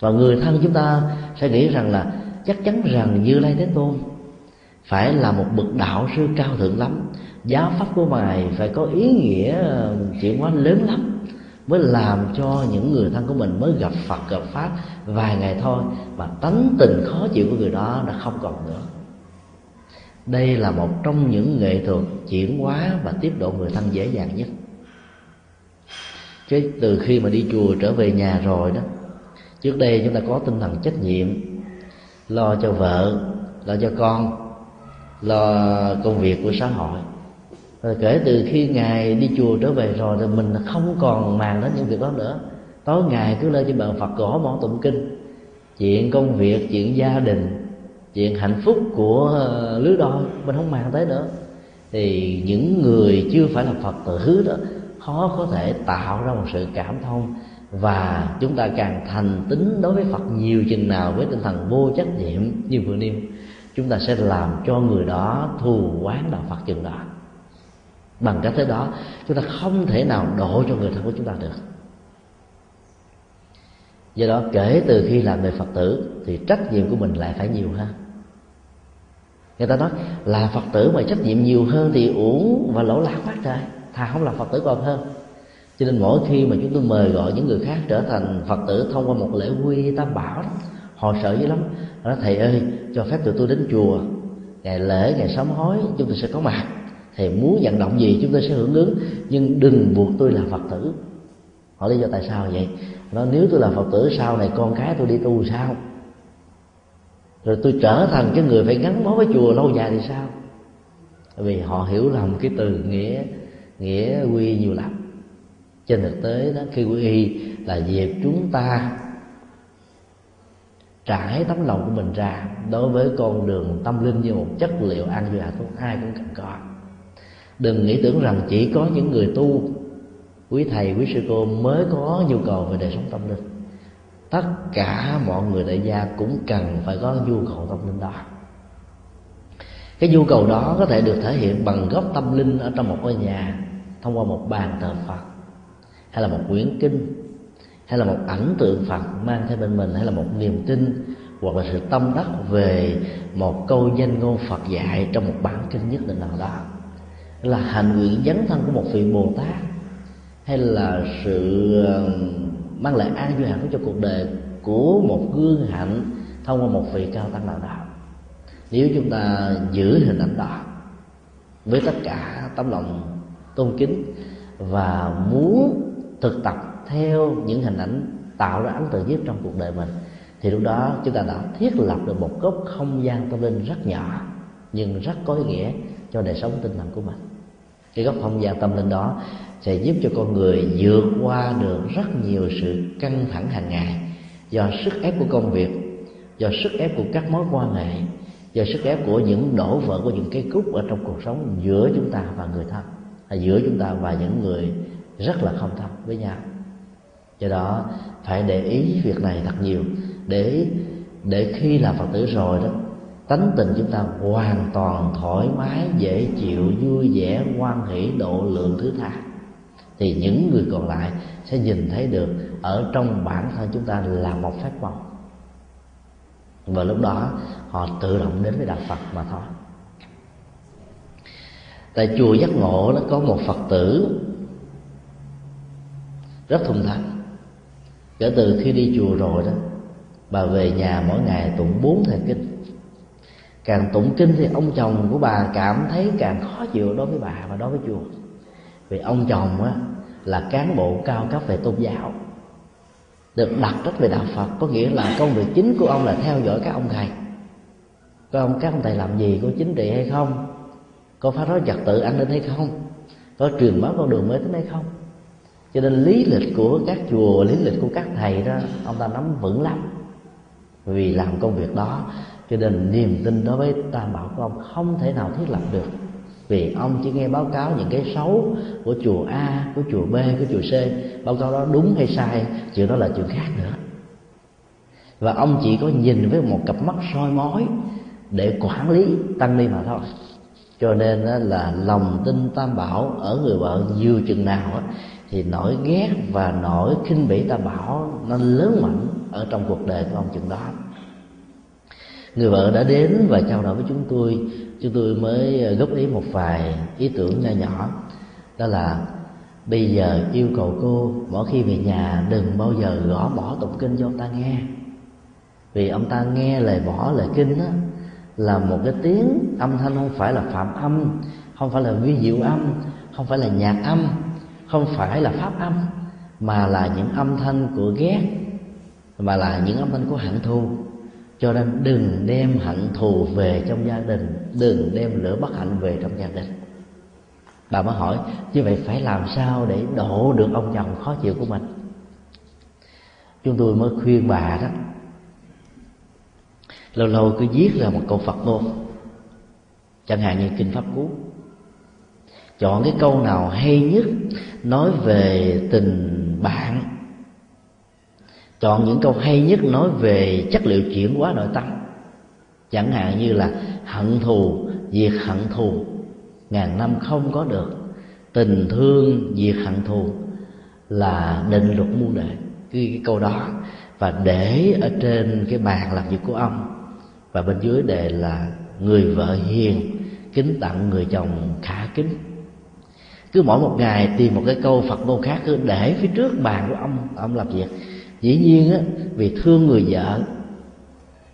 Và người thân chúng ta sẽ nghĩ rằng là chắc chắn rằng như lai thế tôn phải là một bậc đạo sư cao thượng lắm giáo pháp của ngài phải có ý nghĩa, chuyển hóa lớn lắm, mới làm cho những người thân của mình mới gặp phật, gặp pháp vài ngày thôi, mà tánh tình khó chịu của người đó đã không còn nữa. Đây là một trong những nghệ thuật chuyển hóa và tiếp độ người thân dễ dàng nhất. Chứ từ khi mà đi chùa trở về nhà rồi đó, trước đây chúng ta có tinh thần trách nhiệm, lo cho vợ, lo cho con, lo công việc của xã hội rồi kể từ khi ngài đi chùa trở về rồi thì mình không còn màng đến những việc đó nữa. Tối ngày cứ lên trên bàn phật gõ món tụng kinh. Chuyện công việc, chuyện gia đình, chuyện hạnh phúc của ờ, lứa đôi, mình không màng tới nữa. Thì những người chưa phải là phật tử đó, khó có thể tạo ra một sự cảm thông và chúng ta càng thành tính đối với phật nhiều chừng nào với tinh thần vô trách nhiệm như vừa nêu, chúng ta sẽ làm cho người đó thù quán đạo phật chừng đó bằng cách thế đó chúng ta không thể nào độ cho người thân của chúng ta được. Do đó kể từ khi làm người phật tử thì trách nhiệm của mình lại phải nhiều hơn. Người ta nói là phật tử mà trách nhiệm nhiều hơn thì uổng và lỗ lạc quá trời. Thà không làm phật tử còn hơn. Cho nên mỗi khi mà chúng tôi mời gọi những người khác trở thành phật tử thông qua một lễ quy tam bảo đó, họ sợ dữ lắm. Nó thầy ơi cho phép tụi tôi đến chùa. Ngày lễ ngày sám hối chúng tôi sẽ có mặt thầy muốn vận động gì chúng tôi sẽ hưởng ứng, nhưng đừng buộc tôi là phật tử. Họ lý do tại sao vậy? Nó nếu tôi là phật tử, sau này con cái tôi đi tu sao? Rồi tôi trở thành cái người phải gắn bó với chùa lâu dài thì sao? Vì họ hiểu lầm cái từ nghĩa nghĩa quy nhiều lắm. Trên thực tế đó khi quy y là dịp chúng ta, trải tấm lòng của mình ra. Đối với con đường tâm linh như một chất liệu ăn vui hạnh phúc ai cũng cần có đừng nghĩ tưởng rằng chỉ có những người tu, quý thầy, quý sư cô mới có nhu cầu về đời sống tâm linh. Tất cả mọi người đại gia cũng cần phải có nhu cầu tâm linh đó. Cái nhu cầu đó có thể được thể hiện bằng góc tâm linh ở trong một ngôi nhà, thông qua một bàn thờ phật, hay là một quyển kinh, hay là một ảnh tượng phật mang theo bên mình, hay là một niềm tin, hoặc là sự tâm đắc về một câu danh ngôn phật dạy trong một bản kinh nhất định nào đó là hành nguyện dấn thân của một vị bồ tát, hay là sự mang lại an vui hạnh phúc cho cuộc đời của một gương hạnh thông qua một vị cao tăng nào đó. Nếu chúng ta giữ hình ảnh đó với tất cả tấm lòng tôn kính và muốn thực tập theo những hình ảnh tạo ra ấn tượng nhất trong cuộc đời mình, thì lúc đó chúng ta đã thiết lập được một góc không gian tâm linh rất nhỏ, nhưng rất có ý nghĩa cho đời sống tinh thần của mình cái góc không gian tâm linh đó sẽ giúp cho con người vượt qua được rất nhiều sự căng thẳng hàng ngày. Do sức ép của công việc, do sức ép của các mối quan hệ, do sức ép của những đổ vỡ của những cái cúc ở trong cuộc sống giữa chúng ta và người thân, hay giữa chúng ta và những người rất là không thân với nhau. Do đó, phải để ý việc này thật nhiều. Để để khi là phật tử rồi đó tánh tình chúng ta hoàn toàn thoải mái, dễ chịu, vui vẻ quan hỷ, độ lượng thứ tha. Thì những người còn lại sẽ nhìn thấy được ở trong bản thân chúng ta là một phép màu và lúc đó, họ tự động đến với đạo phật mà thôi. Tại chùa giác ngộ nó có một phật tử rất thùng thẳng kể từ khi đi chùa rồi đó, bà về nhà mỗi ngày tụng bốn thời kinh càng tụng kinh thì ông chồng của bà cảm thấy càng khó chịu đối với bà và đối với chùa vì ông chồng á, là cán bộ cao cấp về tôn giáo, được đặt trách về đạo phật, có nghĩa là công việc chính của ông là theo dõi các ông thầy. Các ông các ông thầy làm gì, có chính trị hay không, có phá rối trật tự an ninh hay không, có truyền bá con đường mới tính hay không. Cho nên lý lịch của các chùa, lý lịch của các thầy đó, ông ta nắm vững lắm. Vì làm công việc đó cho nên niềm tin đối với tam bảo của ông không thể nào thiết lập được. Vì ông chỉ nghe báo cáo những cái xấu của chùa A, của chùa B, của chùa C. Báo cáo đó đúng hay sai chuyện đó là chuyện khác nữa. Và ông chỉ có nhìn với một cặp mắt soi mói để quản lý tăng ni mà thôi. Cho nên là lòng tin tam bảo ở người vợ nhiều chừng nào thì nỗi ghét và nỗi khinh bỉ tam bảo nó lớn mạnh ở trong cuộc đời của ông chừng đó người vợ đã đến và trao đổi với chúng tôi. Chúng tôi mới ờ, góp ý một vài ý tưởng nho nhỏ. Đó là, bây giờ yêu cầu cô mỗi khi về nhà đừng bao giờ gõ bỏ tụng kinh cho ông ta nghe. Vì ông ta nghe lời bỏ lời kinh đó là một cái tiếng âm thanh không phải là phạm âm, không phải là vi diệu âm, không phải là nhạc âm, không phải là pháp âm, mà là những âm thanh của ghét, mà là những âm thanh của hận thù cho nên đừng đem hận thù về trong gia đình, đừng đem lửa bất hạnh về trong gia đình. Bà mới hỏi, như vậy phải làm sao để độ được ông chồng khó chịu của mình? Chúng tôi mới khuyên bà đó. Lâu lâu cứ viết ra một câu phật ngôn. Chẳng hạn như kinh pháp cú. Chọn cái câu nào hay nhất nói về tình bạn chọn những câu hay nhất nói về chất liệu chuyển hóa nội tâm. Chẳng hạn như là hận thù diệt hận thù. Ngàn năm không có được. Tình thương diệt hận thù là định luật muôn đời. Cái, cái câu đó. Và để ở trên cái bàn làm việc của ông. Và bên dưới đề là người vợ hiền kính tặng người chồng khả kính. Cứ mỗi một ngày tìm một cái câu phật ngôn khác cứ để phía trước bàn của ông ông làm việc dĩ nhiên á, vì thương người vợ,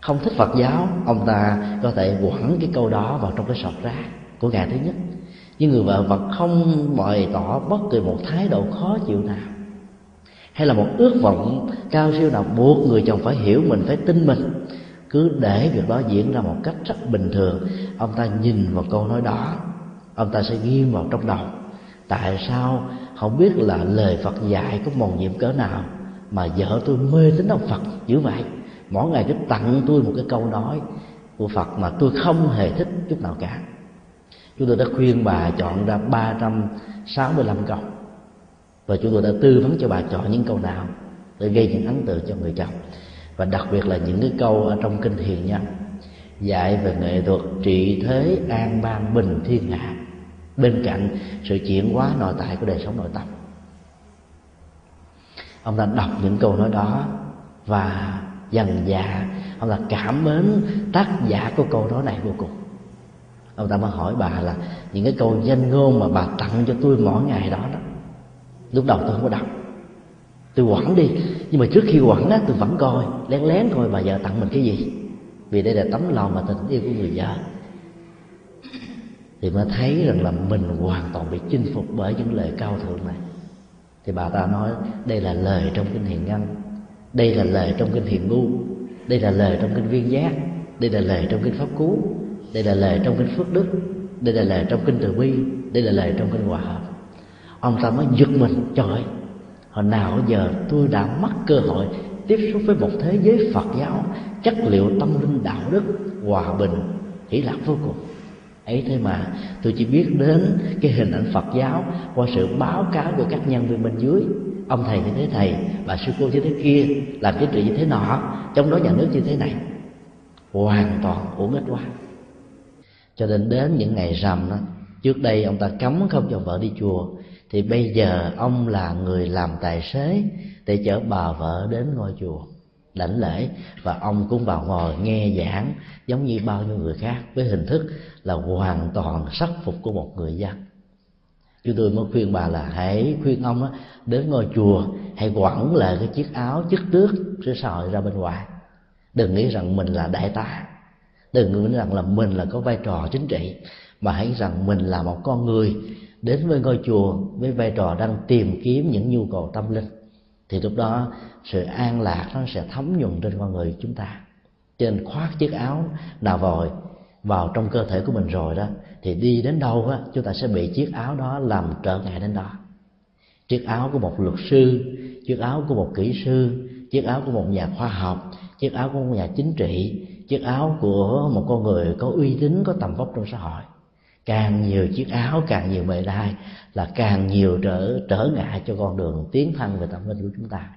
không thích phật giáo, ông ta có thể quẳng cái câu đó vào trong cái sọt rác của ngày thứ nhất. Nhưng người vợ vẫn không bày tỏ bất kỳ một thái độ khó chịu nào. Hay là một ước vọng cao siêu nào, buộc người chồng phải hiểu mình, phải tin mình. Cứ để việc đó diễn ra một cách rất bình thường. Ông ta nhìn vào câu nói đó, ông ta sẽ ghi vào trong đầu. Tại sao không biết là lời phật dạy có mầu nhiệm cỡ nào? Mà vợ tôi mê tín ông phật dữ vậy. Mỗi ngày cứ tặng tôi một cái câu nói của phật mà tôi không hề thích chút nào cả. Chúng tôi đã khuyên bà chọn ra 365 câu. Và chúng tôi đã tư vấn cho bà chọn những câu nào để gây những ấn tượng cho người chồng. Và đặc biệt là những cái câu ở trong kinh thiền nha. Dạy về nghệ thuật trị thế an bang bình thiên hạ. Bên cạnh sự chuyển hóa nội tại của đời sống nội tâm ông ta đọc những câu nói đó và dần dà, ông ta cảm mến tác giả của câu nói này vô cùng. Ông ta mới hỏi bà là, những cái câu danh ngôn mà bà tặng cho tôi mỗi ngày đó đó, lúc đầu tôi không có đọc. Tôi quẳng đi, nhưng mà trước khi quẳng á, tôi vẫn coi, lén lén coi bà vợ tặng mình cái gì. Vì đây là tấm lòng và tình yêu của người vợ. Thì mới thấy rằng là mình hoàn toàn bị chinh phục bởi những lời cao thượng này thì bà ta nói, đây là lời trong kinh hiền ngân đây là lời trong kinh hiền ngu, đây là lời trong kinh viên giác, đây là lời trong kinh pháp cú, đây là lời trong kinh phước đức, đây là lời trong kinh từ bi, đây là lời trong kinh hòa hợp. Ông ta mới giật mình, trời, hồi nào giờ tôi đã mất cơ hội tiếp xúc với một thế giới phật giáo chất liệu tâm linh đạo đức hòa bình hỷ lạc vô cùng ấy thế mà, tôi chỉ biết đến cái hình ảnh phật giáo qua sự báo cáo của các nhân viên bên dưới. Ông thầy như thế thầy, bà sư cô như thế kia, làm chính trị như thế nọ, trong đó nhà nước như thế này. Hoàn toàn uổng ích quá. Cho nên đến những ngày rằm đó, trước đây ông ta cấm không cho vợ đi chùa, thì bây giờ ông là người làm tài xế để chở bà vợ đến ngôi chùa đảnh lễ và ông cũng vào ngồi nghe giảng giống như bao nhiêu người khác với hình thức là hoàn toàn sắc phục của một người dân. Chúng tôi mới khuyên bà là hãy khuyên ông đó, đến ngôi chùa hãy quẳng lại cái chiếc áo chức tước rồi sòi ra bên ngoài. Đừng nghĩ rằng mình là đại tá. Đừng nghĩ rằng là mình là có vai trò chính trị mà hãy rằng mình là một con người đến với ngôi chùa với vai trò đang tìm kiếm những nhu cầu tâm linh thì lúc đó sự an lạc nó sẽ thấm nhuần trên con người chúng ta. Trên khoác chiếc áo nào vòi vào trong cơ thể của mình rồi đó, thì đi đến đâu á, chúng ta sẽ bị chiếc áo đó làm trở ngại đến đó. Chiếc áo của một luật sư, chiếc áo của một kỹ sư, chiếc áo của một nhà khoa học, chiếc áo của một nhà chính trị, chiếc áo của một con người có uy tín, có tầm vóc trong xã hội càng nhiều chiếc áo, càng nhiều bề đai là càng nhiều trở trở ngại cho con đường tiến thân về tâm linh của chúng ta.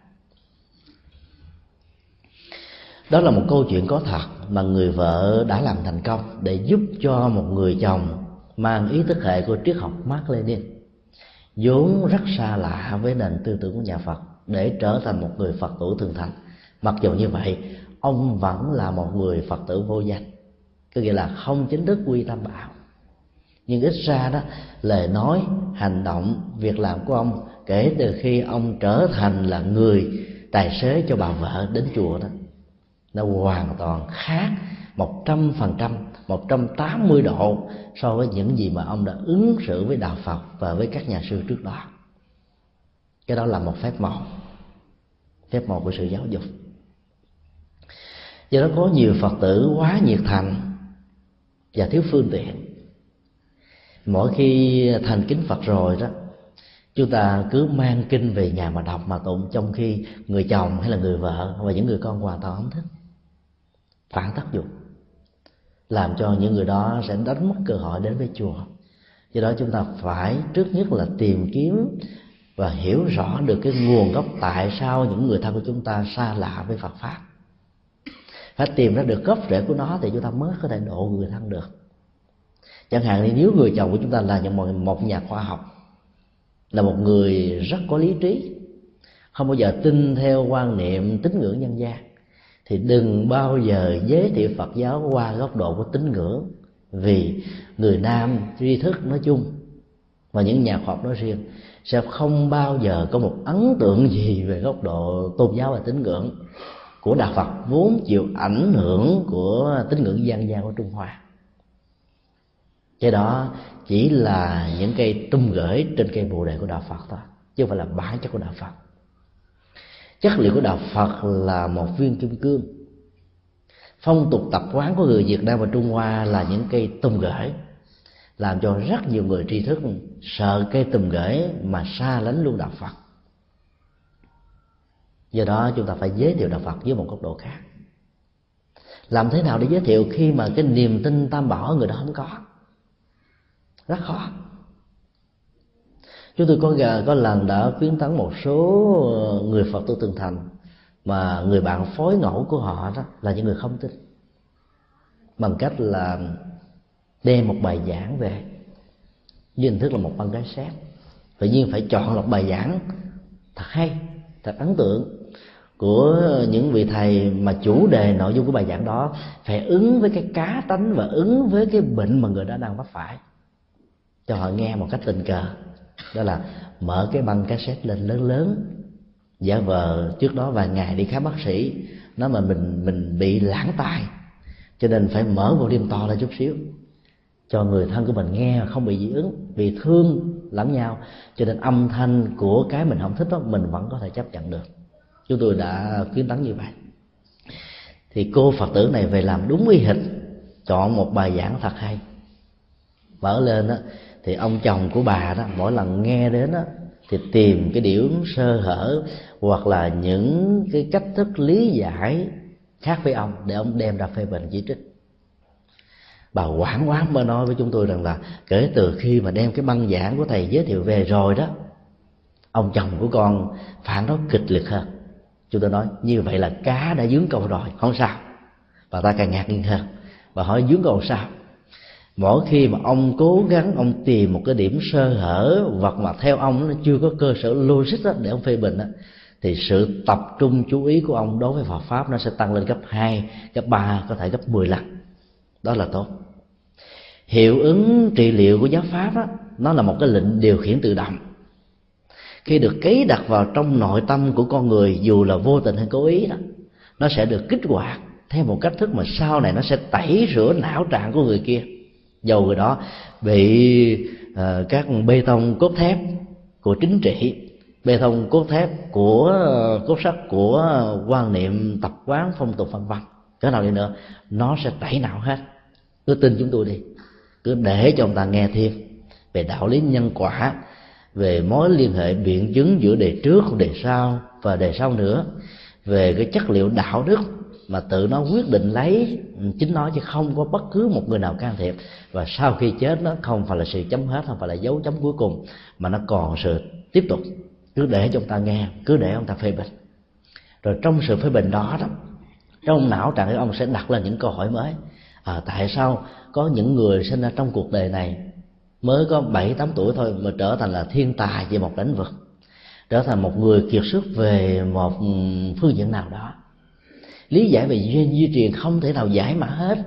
Đó là một câu chuyện có thật mà người vợ đã làm thành công để giúp cho một người chồng mang ý thức hệ của triết học Mark Lenin, vốn rất xa lạ với nền tư tưởng của nhà Phật, để trở thành một người Phật tử thường thành. Mặc dù như vậy, ông vẫn là một người Phật tử vô danh, có nghĩa là không chính thức quy tam bảo nhưng ít ra đó, lời nói, hành động, việc làm của ông kể từ khi ông trở thành là người tài xế cho bà vợ đến chùa đó, nó hoàn toàn khác một trăm phần trăm, một trăm tám mươi độ so với những gì mà ông đã ứng xử với đạo Phật và với các nhà sư trước đó. Cái đó là một phép màu phép màu của sự giáo dục. Do đó có nhiều phật tử quá nhiệt thành và thiếu phương tiện mỗi khi thành kính phật rồi đó, chúng ta cứ mang kinh về nhà mà đọc mà tụng, trong khi người chồng hay là người vợ và những người con hoàn toàn không thích. Phản tác dụng, làm cho những người đó sẽ đánh mất cơ hội đến với chùa do đó chúng ta phải trước nhất là tìm kiếm và hiểu rõ được cái nguồn gốc tại sao những người thân của chúng ta xa lạ với Phật pháp. Phải tìm ra được gốc rễ của nó thì chúng ta mới có thể độ người thân được chẳng hạn thì nếu người chồng của chúng ta là một nhà khoa học, là một người rất có lý trí, không bao giờ tin theo quan niệm tín ngưỡng nhân gian, thì đừng bao giờ giới thiệu Phật giáo qua góc độ của tín ngưỡng, vì người nam tri thức nói chung và những nhà khoa học nói riêng sẽ không bao giờ có một ấn tượng gì về góc độ tôn giáo và tín ngưỡng của đạo Phật, vốn chịu ảnh hưởng của tín ngưỡng gian gian của Trung Hoa cái đó chỉ là những cây tung gửi trên cây bồ đề của đạo Phật thôi, chứ không phải là bản chất của đạo Phật. Chất liệu của đạo Phật là một viên kim cương. Phong tục tập quán của người Việt Nam và Trung Hoa là những cây tung gửi, làm cho rất nhiều người tri thức sợ cây tùng gửi mà xa lánh luôn đạo Phật. Do đó chúng ta phải giới thiệu đạo Phật với một góc độ khác. Làm thế nào để giới thiệu khi mà cái niềm tin tam bảo người đó không có? Rất khó. Chúng tôi có có lần đã khuyến tấn một số ờ, người phật tử từng thành mà người bạn phối ngẫu của họ đó là những người không tin. Bằng cách là đem một bài giảng về với hình thức là một băng cái xét, tự nhiên phải chọn lọc bài giảng thật hay thật ấn tượng của những vị thầy mà chủ đề nội dung của bài giảng đó phải ứng với cái cá tánh và ứng với cái bệnh mà người đó đang mắc phải cho họ nghe một cách tình cờ. Đó là mở cái băng cassette lên lớn lớn. Giả vờ trước đó vài ngày đi khám bác sĩ nói mà mình mình bị lãng tai. Cho nên phải mở volume to lên chút xíu, cho người thân của mình nghe không bị dị ứng, vì thương lẫn nhau. Cho nên âm thanh của cái mình không thích đó, mình vẫn có thể chấp nhận được. Chúng tôi đã khuyến tấn như vậy. Thì cô phật tử này về làm đúng ý hình chọn một bài giảng thật hay. Mở lên đó thì ông chồng của bà đó, mỗi lần nghe đến đó, thì tìm cái điểm sơ hở hoặc là những cái cách thức lý giải khác với ông để ông đem ra phê bình chỉ trích. Bà quảng quá mới nói với chúng tôi rằng là kể từ khi mà đem cái băng giảng của thầy giới thiệu về rồi đó, ông chồng của con phản đối kịch liệt hơn. Chúng tôi nói, như vậy là cá đã dướng câu rồi, không sao. Bà ta càng ngạc nhiên hơn. Bà hỏi, dướng câu sao? Mỗi khi mà ông cố gắng ông tìm một cái điểm sơ hở hoặc mà theo ông nó chưa có cơ sở logic đó để ông phê bình đó, thì sự tập trung chú ý của ông đối với Phật pháp nó sẽ tăng lên gấp 2, gấp 3, có thể gấp 10 lần. Đó là tốt. Hiệu ứng trị liệu của giáo pháp đó, nó là một cái lệnh điều khiển tự động. Khi được ký đặt vào trong nội tâm của con người dù là vô tình hay cố ý đó nó sẽ được kích hoạt theo một cách thức mà sau này nó sẽ tẩy rửa não trạng của người kia dầu người đó bị uh, các bê tông cốt thép của chính trị bê tông cốt thép của cốt sắt của quan niệm tập quán phong tục văn vân cái nào đi nữa nó sẽ tẩy não hết. Cứ tin chúng tôi đi. Cứ để cho ông ta nghe thêm về đạo lý nhân quả về mối liên hệ biện chứng giữa đề trước đề sau và đề sau nữa về cái chất liệu đạo đức mà tự nó quyết định lấy chính nó chứ không có bất cứ một người nào can thiệp. Và sau khi chết nó không phải là sự chấm hết không phải là dấu chấm cuối cùng mà nó còn sự tiếp tục. Cứ để cho ông ta nghe cứ để ông ta phê bình. Rồi trong sự phê bình đó đó trong não trạng của ông sẽ đặt lên những câu hỏi mới. À, tại sao có những người sinh ra trong cuộc đời này mới có bảy tám tuổi thôi mà trở thành là thiên tài về một lĩnh vực trở thành một người kiệt xuất về một ừ, phương diện nào đó? Lý giải về duyên di truyền không thể nào giải mã hết.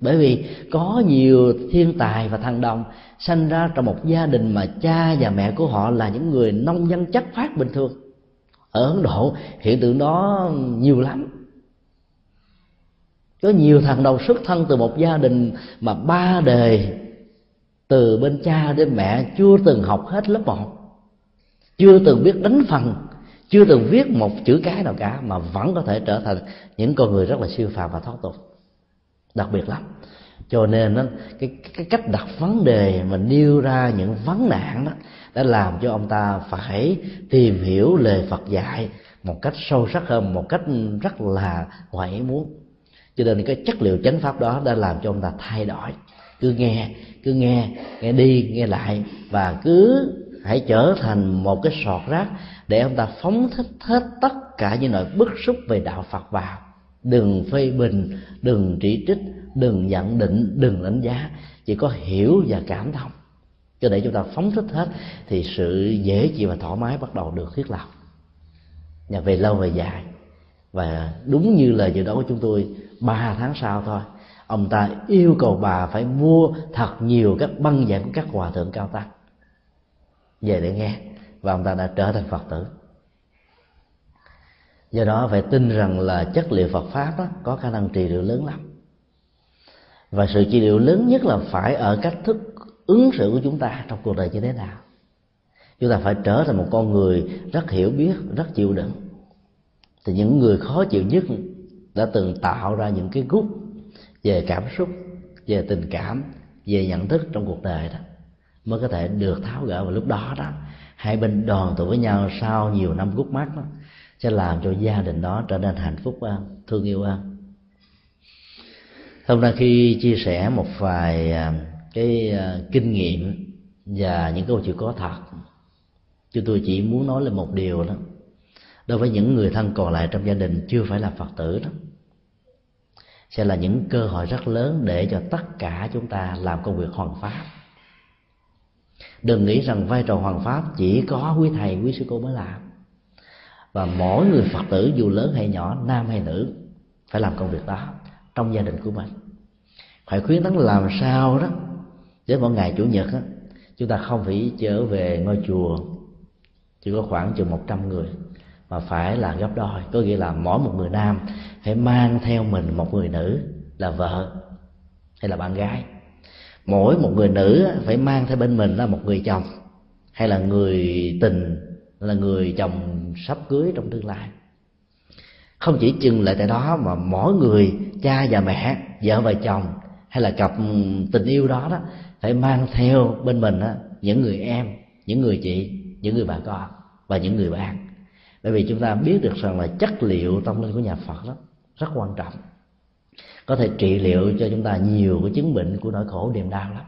Bởi vì có nhiều thiên tài và thằng đồng sanh ra trong một gia đình mà cha và mẹ của họ là những người nông dân chất phát bình thường. Ở ấn độ, hiện tượng đó nhiều lắm. Có nhiều thằng đồng xuất thân từ một gia đình mà ba đời từ bên cha đến mẹ chưa từng học hết lớp một, chưa từng biết đánh phần chưa từng viết một chữ cái nào cả mà vẫn có thể trở thành những con người rất là siêu phàm và thoát tục. Đặc biệt lắm. Cho nên đó, cái, cái cách đặt vấn đề mà nêu ra những vấn nạn đó đã làm cho ông ta phải tìm hiểu lời Phật dạy một cách sâu sắc hơn một cách rất là ngoài ý muốn. Cho nên cái chất liệu chánh pháp đó đã làm cho ông ta thay đổi. Cứ nghe cứ nghe nghe đi nghe lại và cứ hãy trở thành một cái sọt rác để ông ta phóng thích hết tất cả những nỗi bức xúc về đạo Phật vào. Đừng phê bình, đừng chỉ trích, đừng nhận định, đừng đánh giá, chỉ có hiểu và cảm thông. Cho để chúng ta phóng thích hết thì sự dễ chịu và thoải mái bắt đầu được thiết lập. Và về lâu về dài. Và đúng như lời dự đoán của chúng tôi, ba tháng sau thôi, ông ta yêu cầu bà phải mua thật nhiều các băng giảng của các hòa thượng cao tăng. Về để nghe và ông ta đã trở thành phật tử. Do đó phải tin rằng là chất liệu phật pháp đó, có khả năng trị liệu lớn lắm. Và sự trị liệu lớn nhất là phải ở cách thức ứng xử của chúng ta trong cuộc đời như thế nào. Chúng ta phải trở thành một con người rất hiểu biết rất chịu đựng. Thì những người khó chịu nhất đã từng tạo ra những cái gút về cảm xúc về tình cảm về nhận thức trong cuộc đời đó mới có thể được tháo gỡ vào lúc đó đó hai bên đoàn tụ với nhau sau nhiều năm gút mắt đó, sẽ làm cho gia đình đó trở nên hạnh phúc hơn thương yêu hơn hôm nay khi chia sẻ một vài à, cái kinh nghiệm và những câu chuyện có thật, chúng tôi chỉ muốn nói lên một điều đó. Đối với những người thân còn lại trong gia đình chưa phải là phật tử đó, sẽ là những cơ hội rất lớn để cho tất cả chúng ta làm công việc hoàn pháp đừng nghĩ rằng vai trò hoàng pháp chỉ có quý thầy quý sư cô mới làm. Và mỗi người phật tử dù lớn hay nhỏ nam hay nữ phải làm công việc đó trong gia đình của mình. Phải khuyến tấn làm sao đó để mỗi ngày chủ nhật đó, chúng ta không phải trở về ngôi chùa chỉ có khoảng chừng một trăm người mà phải là gấp đôi. Có nghĩa là mỗi một người nam phải mang theo mình một người nữ là vợ hay là bạn gái mỗi một người nữ phải mang theo bên mình là một người chồng hay là người tình là người chồng sắp cưới trong tương lai. Không chỉ chừng lại tại đó mà mỗi người cha và mẹ vợ và chồng hay là cặp tình yêu đó đó phải mang theo bên mình đó, những người em những người chị những người bà con và những người bạn. Bởi vì chúng ta biết được rằng là chất liệu tâm linh của nhà phật đó rất quan trọng có thể trị liệu cho chúng ta nhiều cái chứng bệnh của nỗi khổ niềm đau lắm.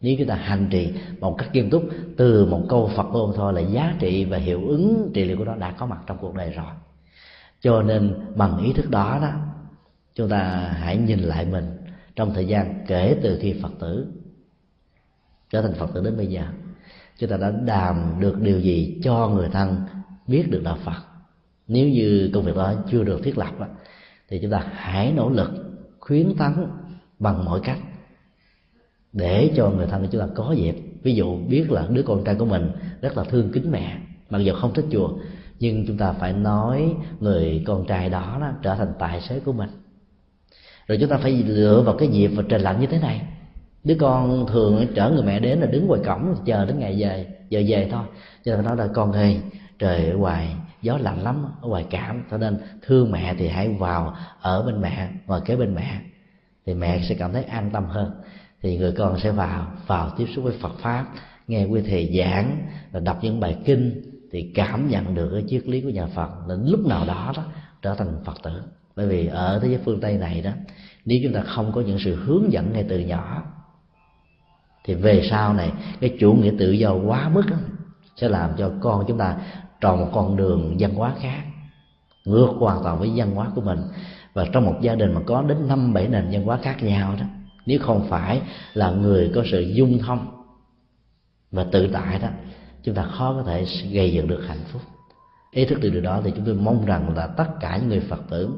Nếu chúng ta hành trì một cách nghiêm túc từ một câu phật ôn thôi là giá trị và hiệu ứng trị liệu của nó đã có mặt trong cuộc đời rồi. Cho nên bằng ý thức đó đó chúng ta hãy nhìn lại mình trong thời gian kể từ khi phật tử trở thành phật tử đến bây giờ. Chúng ta đã làm được điều gì cho người thân biết được đạo phật. Nếu như công việc đó chưa được thiết lập đó, thì chúng ta hãy nỗ lực khuyến tấn bằng mọi cách để cho người thân của chúng ta có dịp ví dụ biết là đứa con trai của mình rất là thương kính mẹ mặc dù không thích chùa nhưng chúng ta phải nói người con trai đó, đó trở thành tài xế của mình. Rồi chúng ta phải dựa vào cái dịp và trời lạnh như thế này. Đứa con thường chở người mẹ đến là đứng ngoài cổng chờ đến ngày về giờ về thôi. Cho nên nói là con ơi trời ở ngoài gió lạnh lắm ở ngoài cảm cho nên thương mẹ thì hãy vào ở bên mẹ ngồi kế bên mẹ thì mẹ sẽ cảm thấy an tâm hơn. Thì người con sẽ vào vào tiếp xúc với Phật pháp nghe quý thầy giảng và đọc những bài kinh thì cảm nhận được cái triết lý của nhà Phật. Đến lúc nào đó đó trở thành Phật tử. Bởi vì ở thế giới phương Tây này đó nếu chúng ta không có những sự hướng dẫn ngay từ nhỏ thì về sau này cái chủ nghĩa tự do quá mức đó, sẽ làm cho con chúng ta tròn một con đường văn hóa khác, ngược hoàn toàn với văn hóa của mình. Và trong một gia đình mà có đến năm, bảy nền văn hóa khác nhau đó, nếu không phải là người có sự dung thông và tự tại đó, chúng ta khó có thể gây dựng được hạnh phúc. Ý thức được điều đó thì chúng tôi mong rằng là tất cả những người phật tử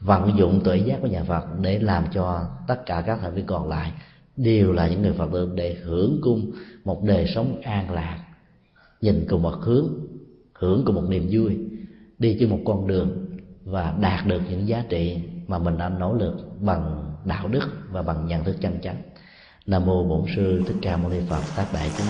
vận dụng tuệ giác của nhà phật để làm cho tất cả các thành viên còn lại đều là những người phật tử để hưởng cung một đời sống an lạc, nhìn cùng một hướng hưởng của một niềm vui, đi trên một con đường và đạt được những giá trị mà mình đã nỗ lực bằng đạo đức và bằng nhận thức chân chánh. Nam mô bổn sư thích ca mâu ni phật tác đại chúng